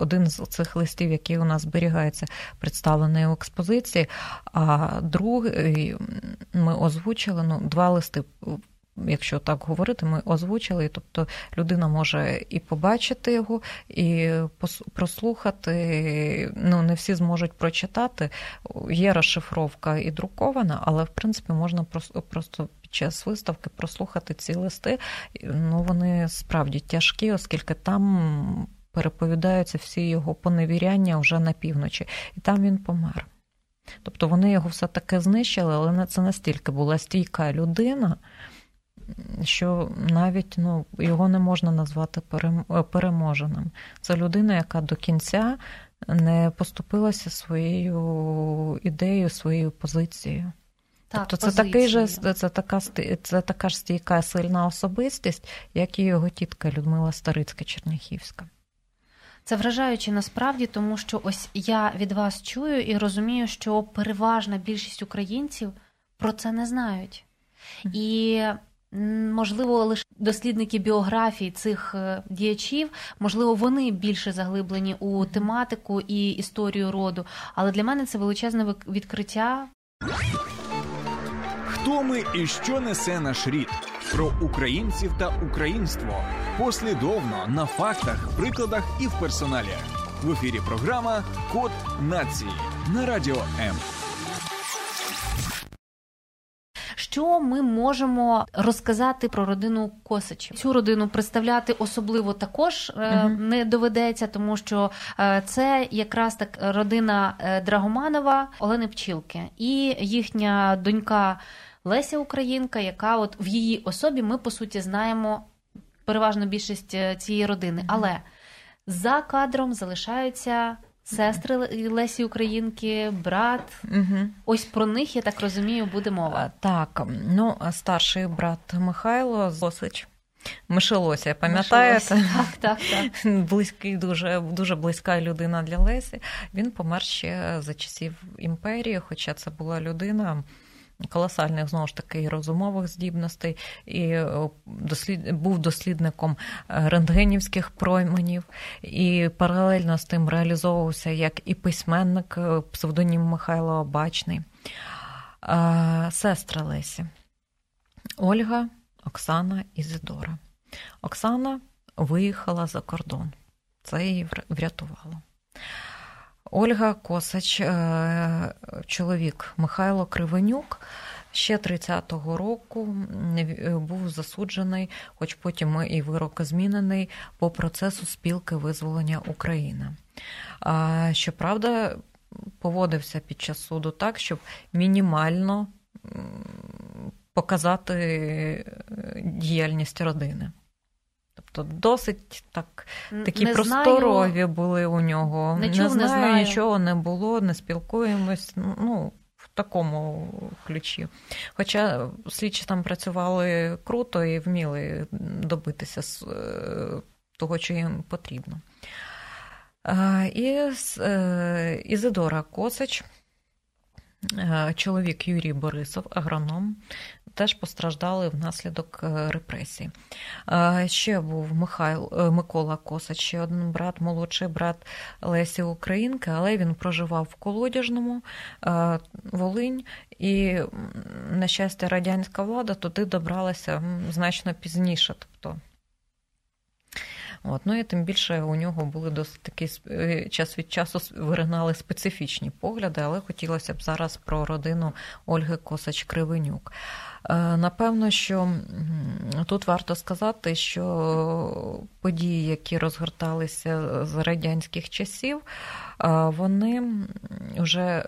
один з цих листів, який у нас зберігається, представлений у експозиції. А другий ми озвучили ну, два листи якщо так говорити, ми озвучили. Тобто людина може і побачити його, і прослухати. Ну, не всі зможуть прочитати. Є розшифровка і друкована, але в принципі можна просто. Під час виставки прослухати ці листи, ну вони справді тяжкі, оскільки там переповідаються всі його поневіряння вже на півночі, і там він помер. Тобто вони його все таки знищили, але це настільки була стійка людина, що навіть ну, його не можна назвати переможеним. Це людина, яка до кінця не поступилася своєю ідеєю, своєю позицією. Так, тобто це такий же це така це така ж стійка сильна особистість, як і його тітка Людмила Старицька Черняхівська. Це вражаюче насправді, тому що ось я від вас чую і розумію, що переважна більшість українців про це не знають. І Можливо, лише дослідники біографії цих е, діячів, можливо, вони більше заглиблені у тематику і історію роду. Але для мене це величезне відкриття. Хто ми і що несе наш рід про українців та українство послідовно на фактах, прикладах і в персоналі в ефірі. Програма Код нації на радіо М. Що ми можемо розказати про родину Косичів? Цю родину представляти особливо також угу. не доведеться, тому що е, це якраз так родина е, Драгоманова Олени Пчілки і їхня донька Леся Українка, яка от в її особі ми по суті знаємо переважно більшість цієї родини, але за кадром залишаються сестри Лесі Українки, брат. Угу. Ось про них, я так розумію, буде мова. Так, ну старший брат Михайло Зосич. Мишелося, пам'ятаєте? Так, так, так. Близький, дуже дуже близька людина для Лесі. Він помер ще за часів імперії, хоча це була людина, колосальних знову ж таки розумових здібностей, і дослід... був дослідником рентгенівських пройменів, і паралельно з тим реалізовувався як і письменник псевдонім Михайло Обачний. Сестра Лесі. Ольга, Оксана і Зидора. Оксана виїхала за кордон. Це її врятувало. Ольга Косач, е, чоловік Михайло Кривенюк, ще 30-го року е, був засуджений, хоч потім і вирок змінений по процесу спілки визволення України. Щоправда, поводився під час суду так, щоб мінімально показати е, діяльність родини. Тобто досить так, такі не просторові знаю. були у нього. Не, чув, не знаю, не знаю, нічого не було, не спілкуємось. Ну, в такому ключі. Хоча слідчі там працювали круто і вміли добитися з е, того, що їм потрібно. І е, Ізидора Косач. Чоловік Юрій Борисов, агроном, теж постраждали внаслідок е, репресій. Ще був Михайло е, Микола Косач, ще один брат, молодший брат Лесі Українки, але він проживав в Колодяжному е, Волинь, і, на щастя, радянська влада туди добралася значно пізніше. тобто От, Ну і тим більше у нього були досить такі час від часу виринали специфічні погляди, але хотілося б зараз про родину Ольги Косач-Кривенюк. Е, напевно, що тут варто сказати, що події, які розгорталися з радянських часів, е, вони вже е,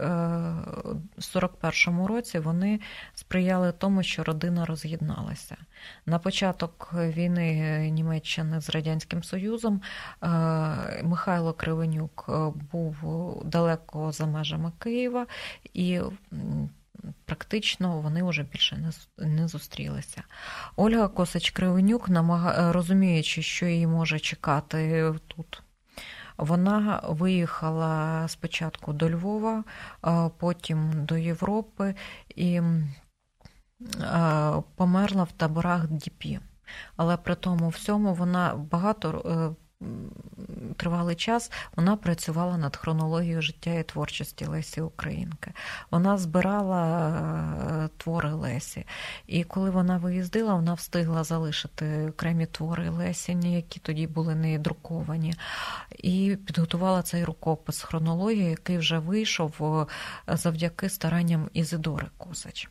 в 41-му році вони сприяли тому, що родина роз'єдналася. На початок війни Німеччини з Радянським Союзом Михайло Кривенюк був далеко за межами Києва і практично вони вже більше не зустрілися. Ольга Косач Кривенюк, розуміючи, що її може чекати тут. Вона виїхала спочатку до Львова, потім до Європи і померла в таборах Діпі. Але при тому всьому вона багато е, тривалий час вона працювала над хронологією життя і творчості Лесі Українки. Вона збирала е, твори Лесі. І коли вона виїздила, вона встигла залишити окремі твори Лесіні, які тоді були не друковані, і підготувала цей рукопис хронології, який вже вийшов е, завдяки старанням Ізидори Косач.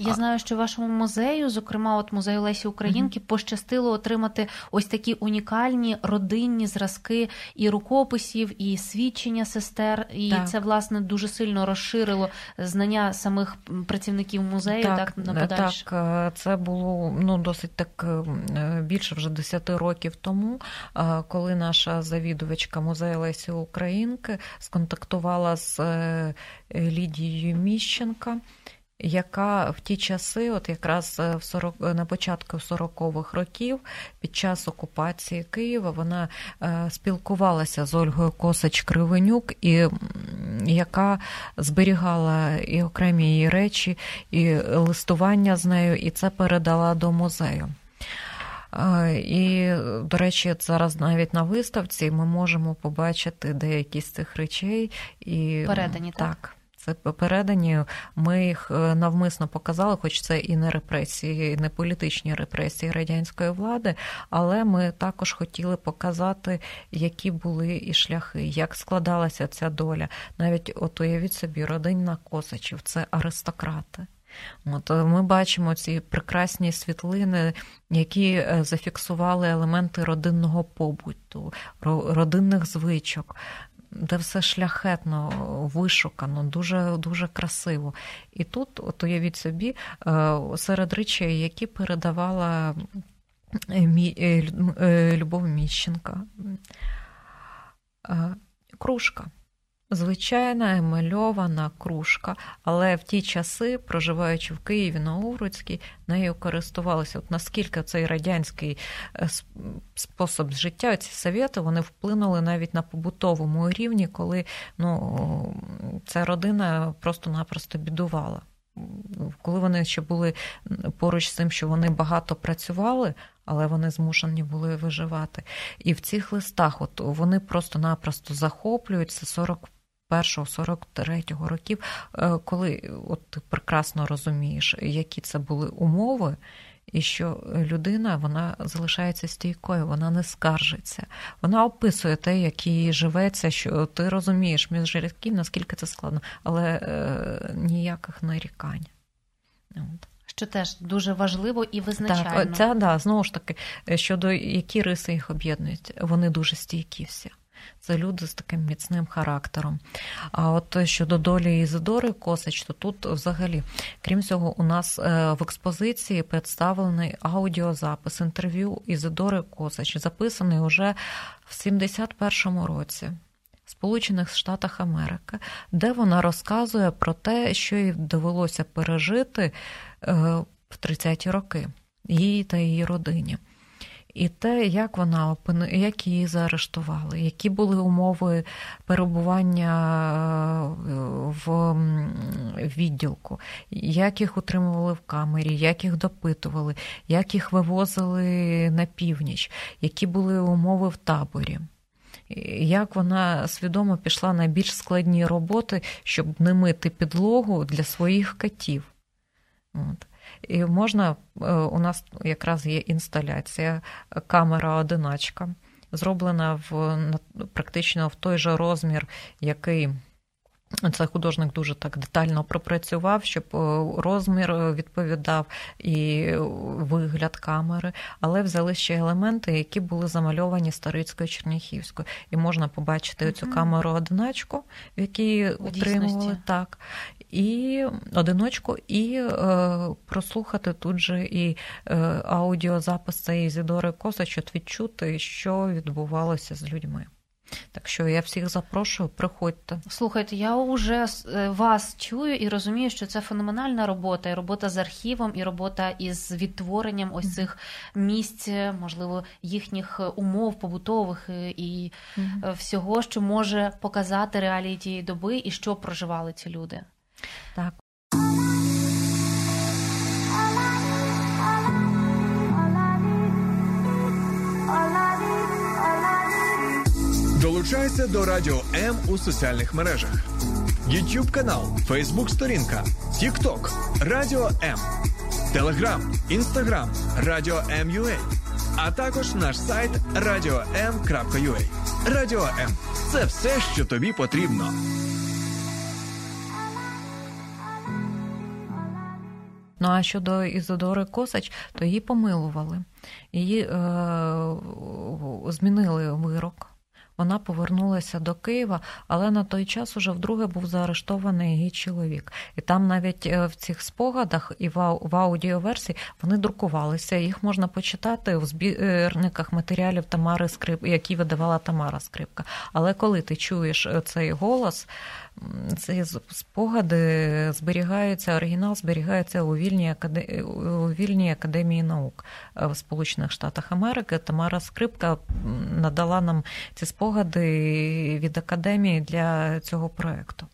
Я знаю, що вашому музею, зокрема, от музею Лесі Українки, mm-hmm. пощастило отримати ось такі унікальні родинні зразки і рукописів, і свідчення сестер. І так. це власне дуже сильно розширило знання самих працівників музею. Так, так на подальше. Так, е, це було ну досить так е, більше вже 10 років тому, е, коли наша завідувачка музею Лесі Українки сконтактувала з Лідією Міщенка яка в ті часи, от якраз е, в 40, е, на початку 40-х років, під час окупації Києва, вона е, спілкувалася з Ольгою Косач Кривенюк, і яка зберігала і окремі її речі, і листування з нею, і це передала до музею. І, до речі, зараз навіть на виставці ми можемо побачити деякі з цих речей і передані так. так. Це передані. Ми їх е, навмисно показали, хоч це і не репресії, не політичні репресії радянської влади, але ми також хотіли показати, які були і шляхи, як складалася ця доля. Навіть от уявіть собі, родинна Косачів це аристократи. От е, Ми бачимо ці прекрасні світлини, які е, зафіксували елементи родинного побуту, родинних звичок де все шляхетно, вишукано, дуже дуже красиво. І тут, от уявіть собі, е, серед речей, які передавала е, е, Любов Міщенка, кружка звичайна емальована кружка, але в ті часи, проживаючи в Києві на Овруцькій, нею користувалися. От наскільки цей радянський е, спосіб життя, ці совєти, вони вплинули навіть на побутовому рівні, коли ну, ця родина просто-напросто бідувала. коли вони ще були поруч з тим, що вони багато працювали, але вони змушені були виживати. І в цих листах от вони просто-напросто захоплюються 40 41-43 років, е, коли от ти прекрасно розумієш, які це були умови, і що людина вона залишається стійкою, вона не скаржиться. Вона описує те, як їй живеться, що ти розумієш між рядків, наскільки це складно, але е, ніяких нарікань. От. Що теж дуже важливо і визначально. Так, це да, знову ж таки, щодо які риси їх об'єднують, вони дуже стійкі всі. Це люди з таким міцним характером. А от щодо долі Ізидори Косач, то тут взагалі, крім цього, у нас е, в експозиції представлений аудіозапис інтерв'ю Ізидори Косач, записаний уже в 71-му році. Сполучених Штатах Америки, де вона розказує про те, що їй довелося пережити е, в 30-ті роки їй та її родині і те, як вона як її заарештували, які були умови перебування е, в відділку, як їх утримували в камері, як їх допитували, як їх вивозили на північ, які були умови в таборі. Як вона свідомо пішла на більш складні роботи, щоб не мити підлогу для своїх котів. От. І можна, е, у нас якраз є інсталяція, камера одиначка, зроблена в практично в той же розмір, який. Це художник дуже так детально пропрацював, щоб е, розмір відповідав і вигляд камери, але взяли ще елементи, які були замальовані Старицькою Черніхівською. І можна побачити mm-hmm. цю камеру одиначку, в якій утримували так і одиночку, і е, прослухати тут же і е, аудіозапис цієї Зідори Косач, відчути, що відбувалося з людьми. Так що я всіх запрошую, приходьте. Слухайте, я вже е, вас чую і розумію, що це феноменальна робота, і робота з архівом, і робота із відтворенням ось цих місць, можливо, їхніх умов побутових е, і mm-hmm. всього, що може показати реалії тієї доби і що проживали ці люди. Так. Долучайся до Радіо М у соціальних мережах: YouTube канал, Facebook сторінка, TikTok, Радіо М, Телеграм, Інстаграм, Радіо М.Ю.А. а також наш сайт radio.m.ua. Радіо М це все, що тобі потрібно. Ну а щодо Ізодори Косач, то її помилували, її е, змінили вирок. Вона повернулася до Києва, але на той час уже вдруге був заарештований її чоловік. І там навіть е, в цих спогадах і в аудіоверсії вони друкувалися. Їх можна почитати в збірниках матеріалів Тамари Скрип, які видавала Тамара Скрипка. Але коли ти чуєш е, цей голос, ці спогади зберігаються, оригінал зберігається у вільній академії, у вільній академії наук е, в Сполучених Штатах Америки. Тамара Скрипка надала нам ці спогади від академії для цього проєкту.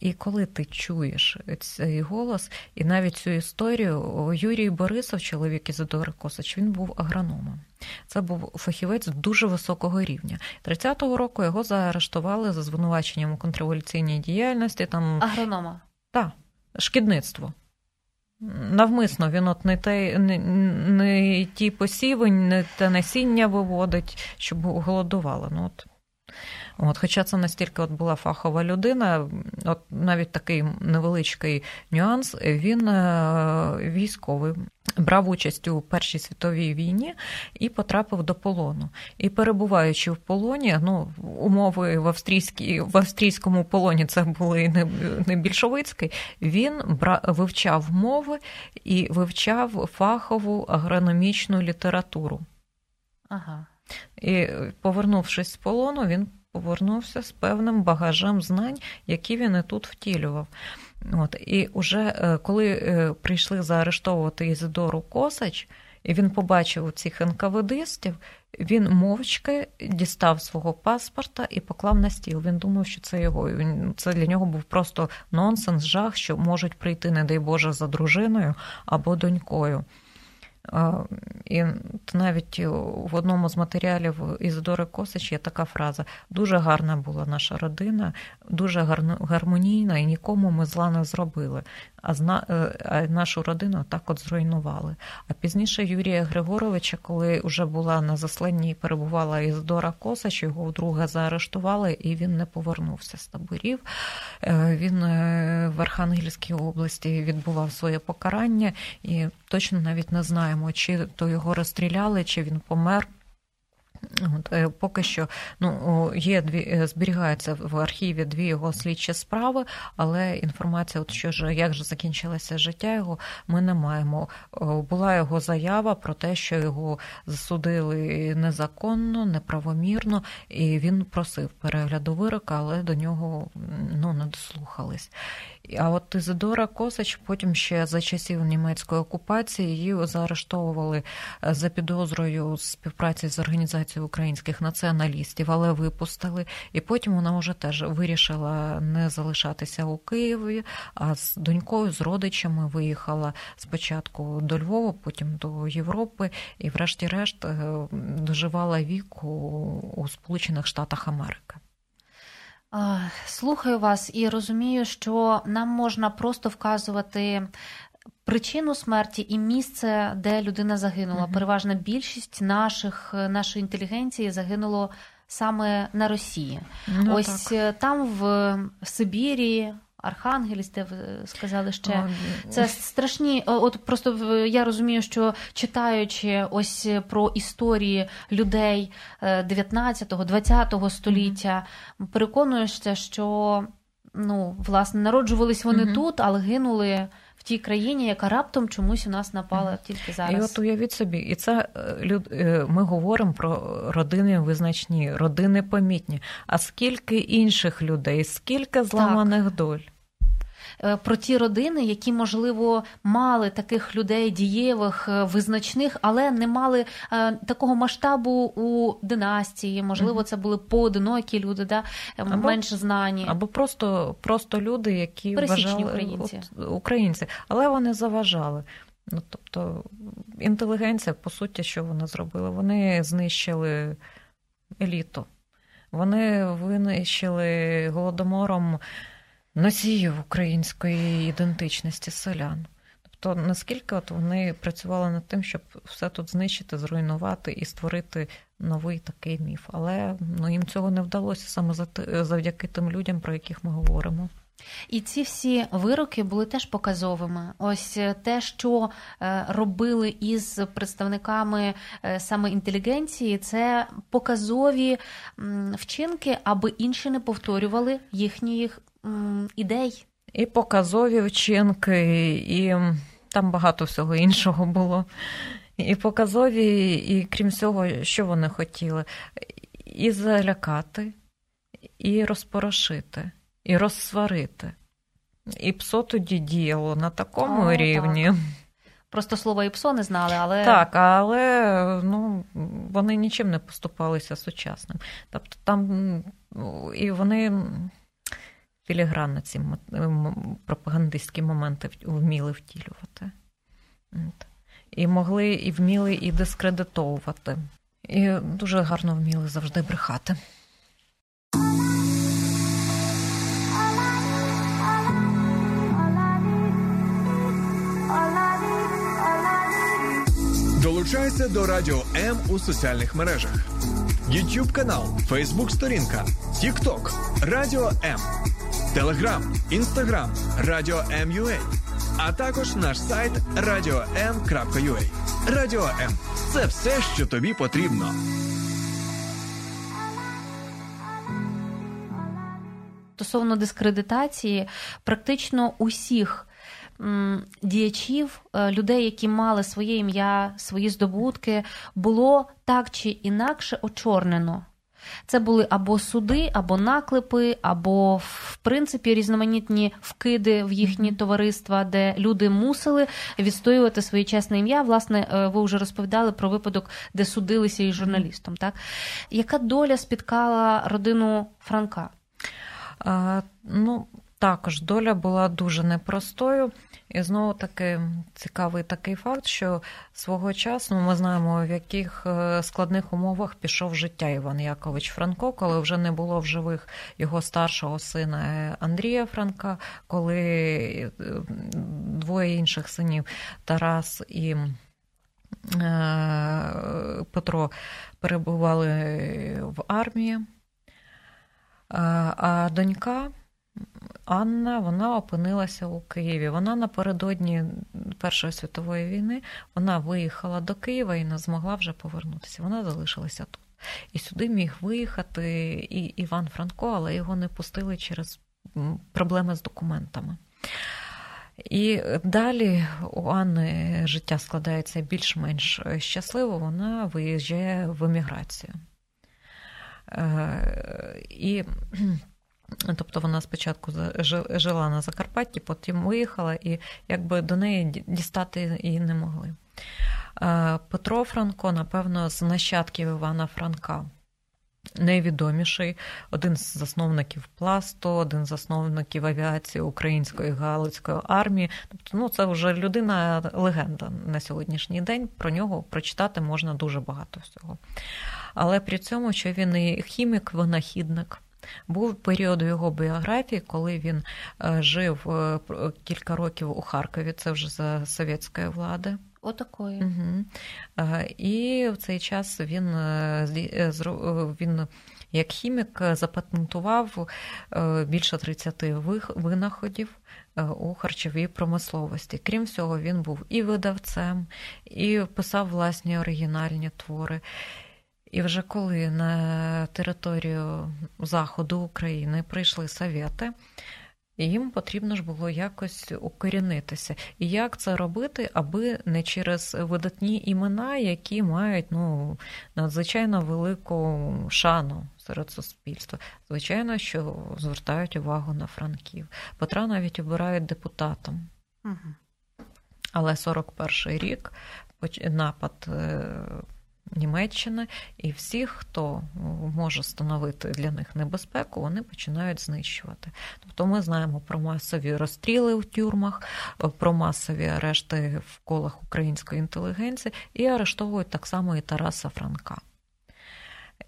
І коли ти чуєш цей голос, і навіть цю історію, Юрій Борисов, чоловік Ізидори Косач, він був агрономом. Це був фахівець дуже високого рівня. 30-го року його заарештували за звинуваченням у контрреволюційній діяльності. Там агронома. Так, шкідництво. Навмисно він от не те, не, не ті посіви, не те насіння виводить, щоб голодувала. Ну, от. От, Хоча це настільки от була фахова людина, от навіть такий невеличкий нюанс, він е, військовий. Брав участь у Першій світовій війні і потрапив до полону. І перебуваючи в полоні, ну умови в австрійській в австрійському полоні це були не не більшовицький. Він бра, вивчав мови і вивчав фахову агрономічну літературу. Ага. І повернувшись з полону, він повернувся з певним багажем знань, які він і тут втілював. От, І вже е, коли е, прийшли заарештовувати Ізидору Косач, І він побачив цих НКВДистів, він мовчки дістав свого паспорта і поклав на стіл. Він думав, що це його. Це для нього був просто нонсенс, жах, що можуть прийти, не дай Боже, за дружиною або донькою. І навіть в одному з матеріалів Ізодори Косич є така фраза: дуже гарна була наша родина, дуже гармонійна, і нікому ми зла не зробили. Е, а нашу родину так от зруйнували. А пізніше Юрія Григоровича, коли вже була на засланні і перебувала Ізодора Косач, його вдруге заарештували, і він не повернувся з таборів. Е, він е, в Архангельській області відбував своє покарання, і точно навіть не знаємо, чи то його розстріляли, чи він помер. От, е, Поки що ну, є дві е, зберігаються в архіві дві його слідчі справи, але інформація, от що ж як же закінчилося життя його, ми не маємо. Була його заява про те, що його засудили незаконно, неправомірно, і він просив перегляду вирока, але до нього ну, не дослухались. А от Ізидора Косач потім ще за часів німецької окупації її заарештовували е, за підозрою співпраці з організацією українських націоналістів, але випустили. І потім вона вже теж вирішила не залишатися у Києві, а з донькою, з родичами виїхала спочатку до Львова, потім до Європи, і, врешті-решт, е, доживала віку у Сполучених Штатах Америки. Слухаю вас і розумію, що нам можна просто вказувати. Причину смерті і місце, де людина загинула. Uh-huh. Переважна більшість наших нашої інтелігенції загинуло саме на Росії. Ну, Ось так. Е, там в Сибірі, Архангельськ, де ви сказали ще це страшні. От просто я розумію, що читаючи ось про історії людей 19-20 століття, переконуєшся, що ну власне народжувались вони mm тут, але гинули. Тій країні, яка раптом чомусь у нас напала тільки зараз. І от уявіть собі, і це е, е, ми говоримо про родини визначні, родини помітні. А скільки інших людей, скільки зламаних так. доль? Е, про ті родини, які, можливо, мали таких людей дієвих, е, визначних, але не мали е, такого масштабу у династії. Можливо, це були поодинокі люди, да або, менш знані. Або просто просто люди, які Пересічні вважали українці. От, українці, але вони заважали. Ну, Тобто інтелігенція, по суті, що вони зробили? Вони знищили еліту. Вони винищили голодомором носіїв української ідентичності селян. Тобто, наскільки от вони працювали над тим, щоб все тут знищити, зруйнувати і створити новий такий міф. Але ну, їм цього не вдалося саме завдяки тим людям, про яких ми говоримо. І ці всі вироки були теж показовими. Ось те, що е, робили із представниками е, саме інтелігенції, це показові вчинки, аби інші не повторювали їхніх ідей. І показові вчинки, і там багато всього іншого було. І показові, і крім всього, що вони хотіли, і залякати, і розпорошити, і розсварити. І псо тоді діяло на такому О, рівні. Так. Просто слово і псо не знали, але. Так, але ну, вони нічим не поступалися сучасним. Тобто там і вони філігранно ці пропагандистські моменти вміли втілювати. І могли і вміли і дискредитовувати. І дуже гарно вміли завжди брехати. Долучайся до Радіо М у соціальних мережах: YouTube канал, Facebook сторінка, TikTok, Радіо М. Телеграм, Інстаграм, Радіо М.Ю.А. а також наш сайт radio.m.ua. Радіо М це все, що тобі потрібно. Стосовно дискредитації, практично усіх діячів, е, людей, які мали своє ім'я, свої здобутки, було так чи інакше очорнено. Це були або суди, або наклепи, або в принципі різноманітні вкиди в їхні товариства, де люди мусили відстоювати своє чесне ім'я. Власне, е, ви вже розповідали про випадок, де судилися із журналістом. Так яка доля спіткала родину Франка? А, Ну, також доля була дуже непростою. І знову таки цікавий такий факт, що свого часу ми знаємо, в яких е, складних умовах пішов життя Іван Якович Франко, коли вже не було в живих його старшого сина Андрія Франка, коли е, двоє інших синів Тарас і е, Петро перебували в армії, а донька. Анна вона опинилася у Києві. Вона напередодні Першої світової війни вона виїхала до Києва і не змогла вже повернутися. Вона залишилася тут. І сюди міг виїхати і Іван Франко, але його не пустили через проблеми з документами. І далі у Анни життя складається більш-менш щасливо, вона виїжджає в еміграцію. Е, і Тобто вона спочатку жила на Закарпатті, потім виїхала, і якби до неї дістати її не могли. Петро Франко, напевно, з нащадків Івана Франка. Найвідоміший, один з засновників пласту, один з засновників авіації Української Галицької армії. Тобто, ну це вже людина легенда на сьогоднішній день. Про нього прочитати можна дуже багато всього. Але при цьому, що він і хімік, винахідник. Був період у його біографії, коли він е, жив е, кілька років у Харкові, це вже за совєтської влади. Отакої. Угу. І в цей час він він як хімік запатентував більше 30 винаходів у харчовій промисловості. Крім всього, він був і видавцем, і писав власні оригінальні твори. І вже коли на територію заходу України прийшли совєти, їм потрібно ж було якось укорінитися. І як це робити, аби не через видатні імена, які мають ну, надзвичайно велику шану серед суспільства. Звичайно, що звертають увагу на Франків. Петра навіть обирають депутатом. Угу. Але 41-й рік напад е, Німеччини, і всіх, хто може становити для них небезпеку, вони починають знищувати. Тобто ми знаємо про масові розстріли в тюрмах, про масові арешти в колах української інтелігенції, і арештовують так само і Тараса Франка.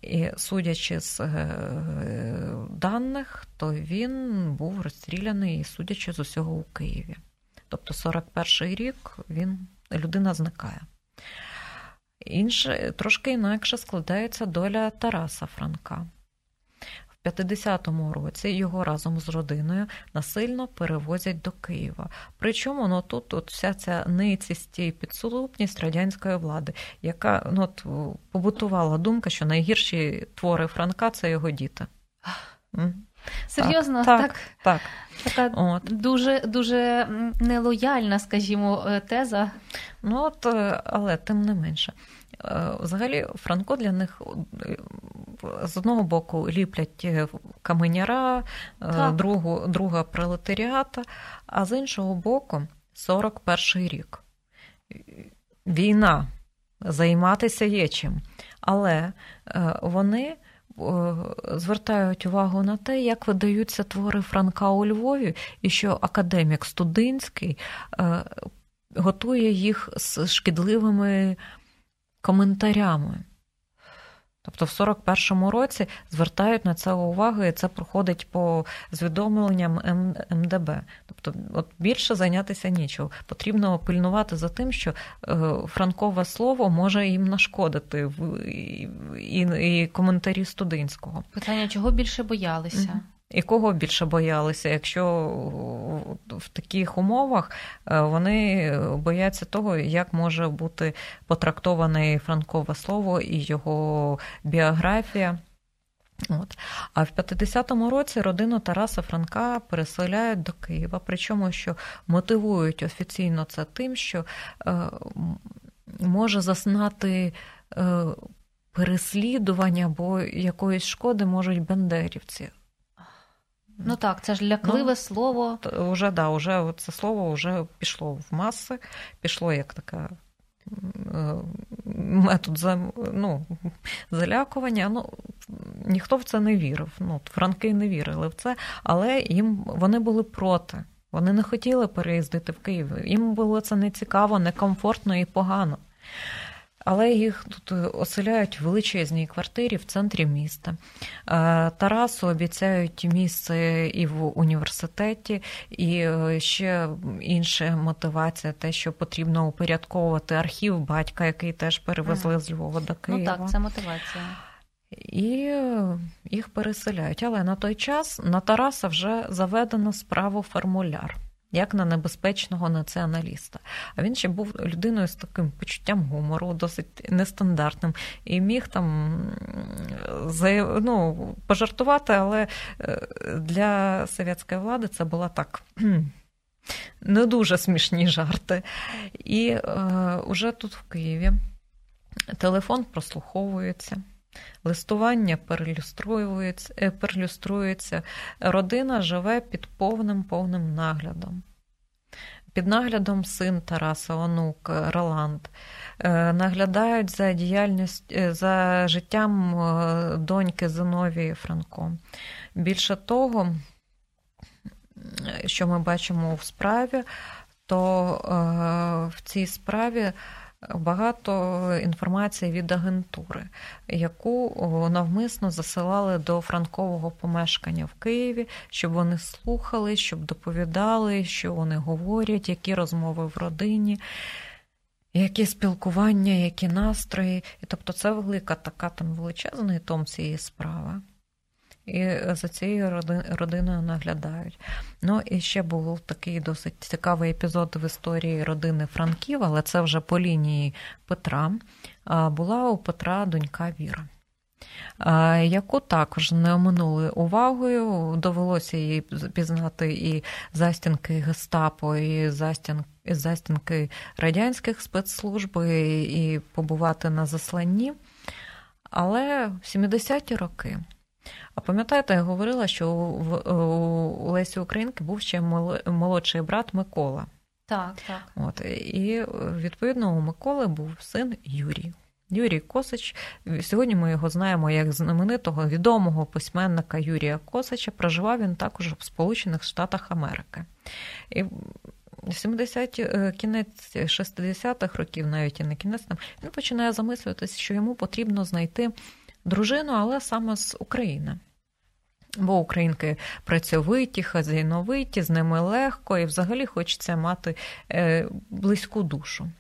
І судячи з е, даних, то він був розстріляний, судячи з усього у Києві. Тобто 41-й рік він людина зникає. Інше, трошки інакше складається доля Тараса Франка. В 50-му році його разом з родиною насильно перевозять до Києва. Причому ну, тут от вся ця ницість і підсулупність радянської влади, яка ну, от, побутувала думка, що найгірші твори Франка це його діти. Серйозно, так. так, так. Така от. дуже дуже нелояльна, скажімо, е, теза. Ну от, е, але тим не менше. Е, взагалі, Франко для них з одного боку ліплять каменяра, другу, друга пролетаріата, а з іншого боку, 41 рік. Війна займатися є чим. Але вони звертають увагу на те, як видаються твори Франка у Львові, і що академік Студинський е, готує їх з шкідливими коментарями. Тобто в 41-му році звертають на це увагу, і це проходить по звідомленням МДБ. Тобто, от більше зайнятися нічого. Потрібно пильнувати за тим, що е, франкове слово може їм нашкодити в і, і коментарі студентського. Питання, чого більше боялися? І кого більше боялися, якщо в таких умовах е, вони бояться того, як може бути потрактоване франкове слово і його біографія. От. А в 50-му році родину Тараса Франка переселяють до Києва, причому що мотивують офіційно це тим, що е, може заснати е, переслідування або якоїсь шкоди можуть бендерівці. Ну так, це ж лякливе ну, слово. Уже, да, уже це слово вже пішло в маси, пішло як така е, метод ну, залякування. Ну, Ніхто в це не вірив. Ну, Франки не вірили в це, але їм вони були проти. Вони не хотіли переїздити в Київ. Їм було це не цікаво, некомфортно і погано але їх тут е, оселяють в величезній квартирі в центрі міста. Е, Тарасу обіцяють місце і в університеті, і е, ще інша мотивація, те, що потрібно упорядковувати архів батька, який теж перевезли з Львова до Києва. Ну так, це мотивація. І їх переселяють. Але на той час на Тараса вже заведено справу формуляр як на небезпечного націоналіста. А він ще був людиною з таким почуттям гумору, досить нестандартним, і міг там ну, пожартувати, але е, для совєтської влади це була так. Не дуже смішні жарти. І е, уже тут в Києві телефон прослуховується. Листування перелюструється, е, перелюструється, родина живе під повним повним наглядом. Під наглядом син Тараса, онук Роланд, е, наглядають за діяльність, е, за життям доньки Зиновії Франко. Більше того, що ми бачимо в справі, то в цій справі багато інформації від агентури, яку навмисно засилали до франкового помешкання в Києві, щоб вони слухали, щоб доповідали, що вони говорять, які розмови в родині. Які спілкування, які настрої, і тобто це велика така там величезний том цієї справи і за цією родиною наглядають. Ну і ще був такий досить цікавий епізод в історії родини Франків, але це вже по лінії Петра. Була у Петра донька Віра. Яку також не оминули увагою, довелося їй пізнати і застінки гестапо, і застінки радянських спецслужб, і побувати на засланні. Але в 70-ті роки а пам'ятаєте, я говорила, що у Лесі Українки був ще молодший брат Микола. Так, так. От, І відповідно у Миколи був син Юрій. Юрій Косич. Сьогодні ми його знаємо як знаменитого відомого письменника Юрія Косича. Проживав він також в Сполучених Штатах Америки. І 70 е, кінець 60-х років, навіть і не кінець, він починає замислюватися, що йому потрібно знайти дружину, але саме з України. Бо українки працьовиті, хазяйновиті, з ними легко, і взагалі хочеться мати е, близьку душу.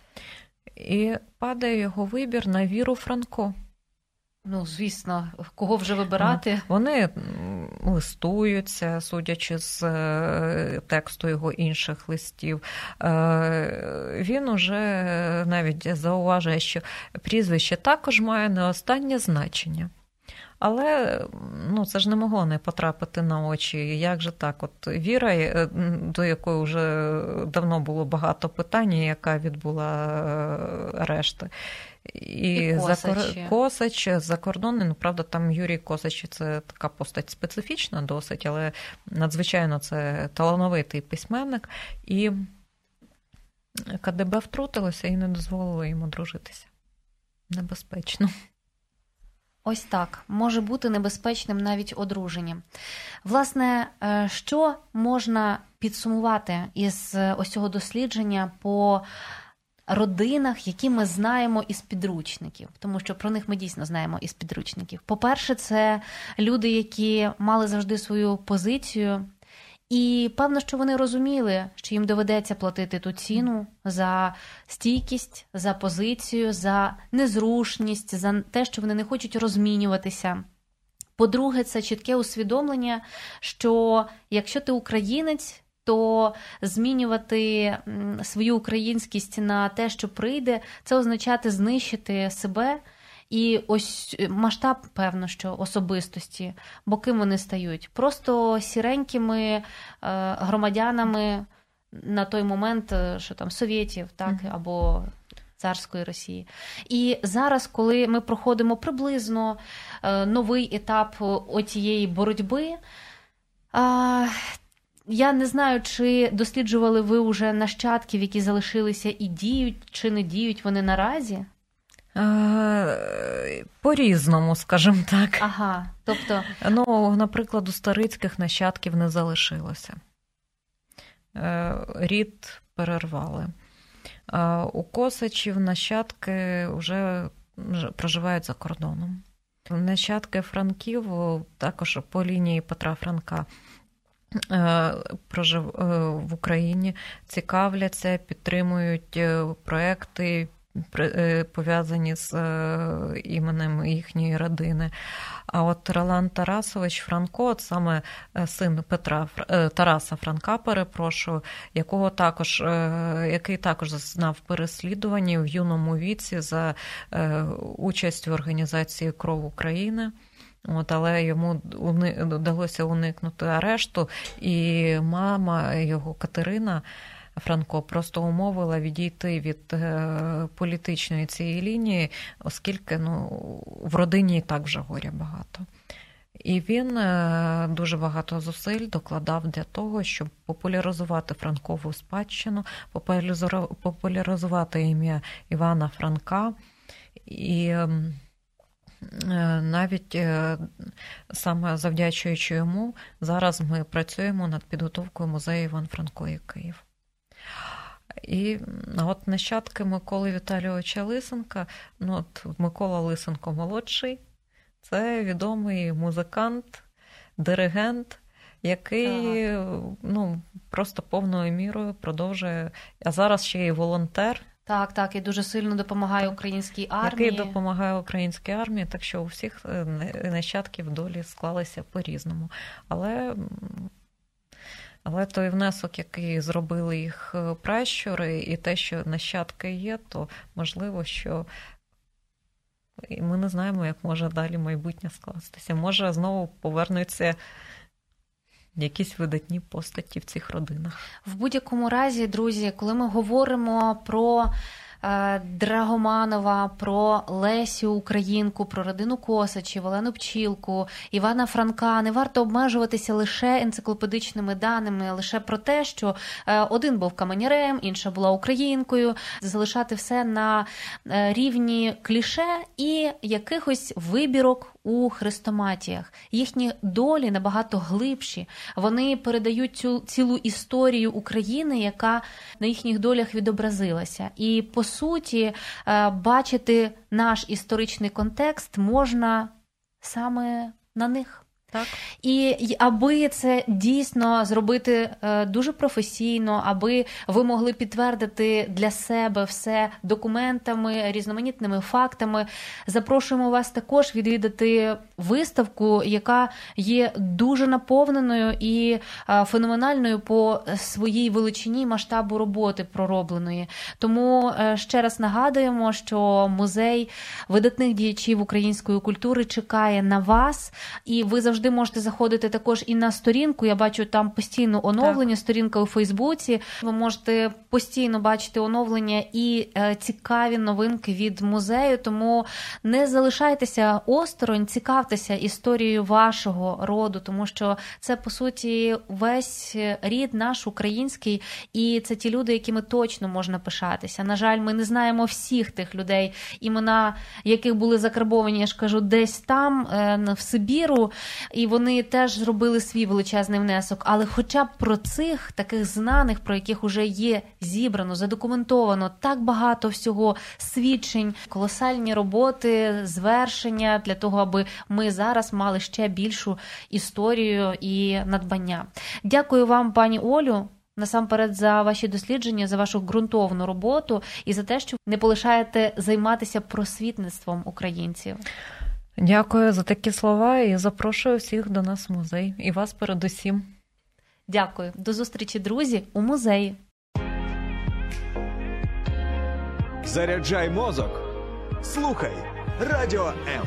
І падає його вибір на віру Франко. Ну, звісно, кого вже вибирати? Вони листуються, судячи з е, тексту його інших листів. Е, він уже навіть зауважує, що прізвище також має не останнє значення. Але ну, це ж не могло не потрапити на очі. Як же так? От Віра, е, до якої вже давно було багато питань, яка відбула решта. І, і Косач. За Косач ну правда, там Юрій Косач це така постать специфічна досить, але надзвичайно це талановитий письменник. І КДБ втрутилося і не дозволило йому дружитися. Небезпечно. Ось так може бути небезпечним навіть одруження. Власне, е, що можна підсумувати із ось цього дослідження по родинах, які ми знаємо із підручників, тому що про них ми дійсно знаємо із підручників. По-перше, це люди, які мали завжди свою позицію. І певно, що вони розуміли, що їм доведеться платити ту ціну за стійкість, за позицію, за незрушність, за те, що вони не хочуть розмінюватися. По-друге, це чітке усвідомлення, що якщо ти українець, то змінювати свою українськість на те, що прийде, це означати знищити себе. І ось е, масштаб, певно, що особистості, бо ким вони стають? Просто сіренькими е, громадянами на той момент, е, що там совєтів, так, або царської Росії. І зараз, коли ми проходимо приблизно новий етап оцієї боротьби, я не знаю, чи досліджували ви вже нащадків, які залишилися і діють, чи не діють вони наразі? По-різному, скажімо так. Ага, тобто... Ну, наприклад, у старицьких нащадків не залишилося. Е, рід перервали. У Косачів нащадки вже проживають за кордоном. Нащадки Франків також по лінії Петра Франка е, прожив е, в Україні, цікавляться, підтримують проекти Е, пов'язані з е, іменем їхньої родини. А от Ролан Тарасович Франко, от саме е, син Петра Тараса Франка, перепрошую, якого також, який також зазнав переслідування в юному віці за участь в організації Кров України. От, Але йому вдалося уникнути арешту, і мама його Катерина. Франко просто умовила відійти від е, політичної цієї лінії, оскільки ну, в родині і так вже горя багато. І він е, дуже багато зусиль докладав для того, щоб популяризувати Франкову спадщину, популяризувати ім'я Івана Франка. І навіть саме завдячуючи йому, зараз ми працюємо над підготовкою музею Іван Франко і Київ. І от нащадки Миколи Віталійовича Лисенка, ну от Микола Лисенко молодший, це відомий музикант, диригент, який ага. ну, просто повною мірою продовжує, а зараз ще й волонтер. Так, так, і дуже сильно допомагає українській армії. Який допомагає українській армії, так що у всіх е, нащадків долі склалися по-різному. Але але той внесок, який зробили їх е, пращури, і те, що нащадки є, то можливо, що ми не знаємо, як може далі майбутнє скластися. Може, знову повернуться якісь видатні постаті в цих родинах. В будь-якому разі, друзі, коли ми говоримо про. Е, Драгоманова, про Лесю Українку, про родину Косачів, Олену Пчілку, Івана Франка. Не варто обмежуватися лише енциклопедичними даними, лише про те, що е, один був каменярем, інша була українкою, залишати все на е, рівні кліше і якихось вибірок у хрестоматіях. Їхні долі набагато глибші. Вони передають цю цілу історію України, яка на їхніх долях відобразилася. І по суті, е, бачити наш історичний контекст можна саме на них. Так. І аби це дійсно зробити е, дуже професійно, аби ви могли підтвердити для себе все документами, різноманітними фактами, запрошуємо вас також відвідати виставку, яка є дуже наповненою і е, феноменальною по своїй величині масштабу роботи проробленої. Тому е, ще раз нагадуємо, що музей видатних діячів української культури чекає на вас, і ви завжди завжди можете заходити також і на сторінку. Я бачу там постійно оновлення, так. сторінка у Фейсбуці. Ви можете постійно бачити оновлення і е, цікаві новинки від музею. Тому не залишайтеся осторонь, цікавтеся історією вашого роду, тому що це по суті весь рід наш український, і це ті люди, якими точно можна пишатися. На жаль, ми не знаємо всіх тих людей, імена яких були закарбовані, я ж кажу, десь там е, в Сибіру і вони теж зробили свій величезний внесок. Але, хоча б про цих таких знаних, про яких вже є зібрано, задокументовано так багато всього свідчень, колосальні роботи, звершення для того, аби ми зараз мали ще більшу історію і надбання. Дякую вам, пані Олю. Насамперед за ваші дослідження, за вашу ґрунтовну роботу і за те, що не полишаєте займатися просвітництвом українців. Дякую за такі слова і запрошую всіх до нас в музей і вас передусім. Дякую, до зустрічі, друзі, у музеї. Заряджай мозок. Слухай радіо М.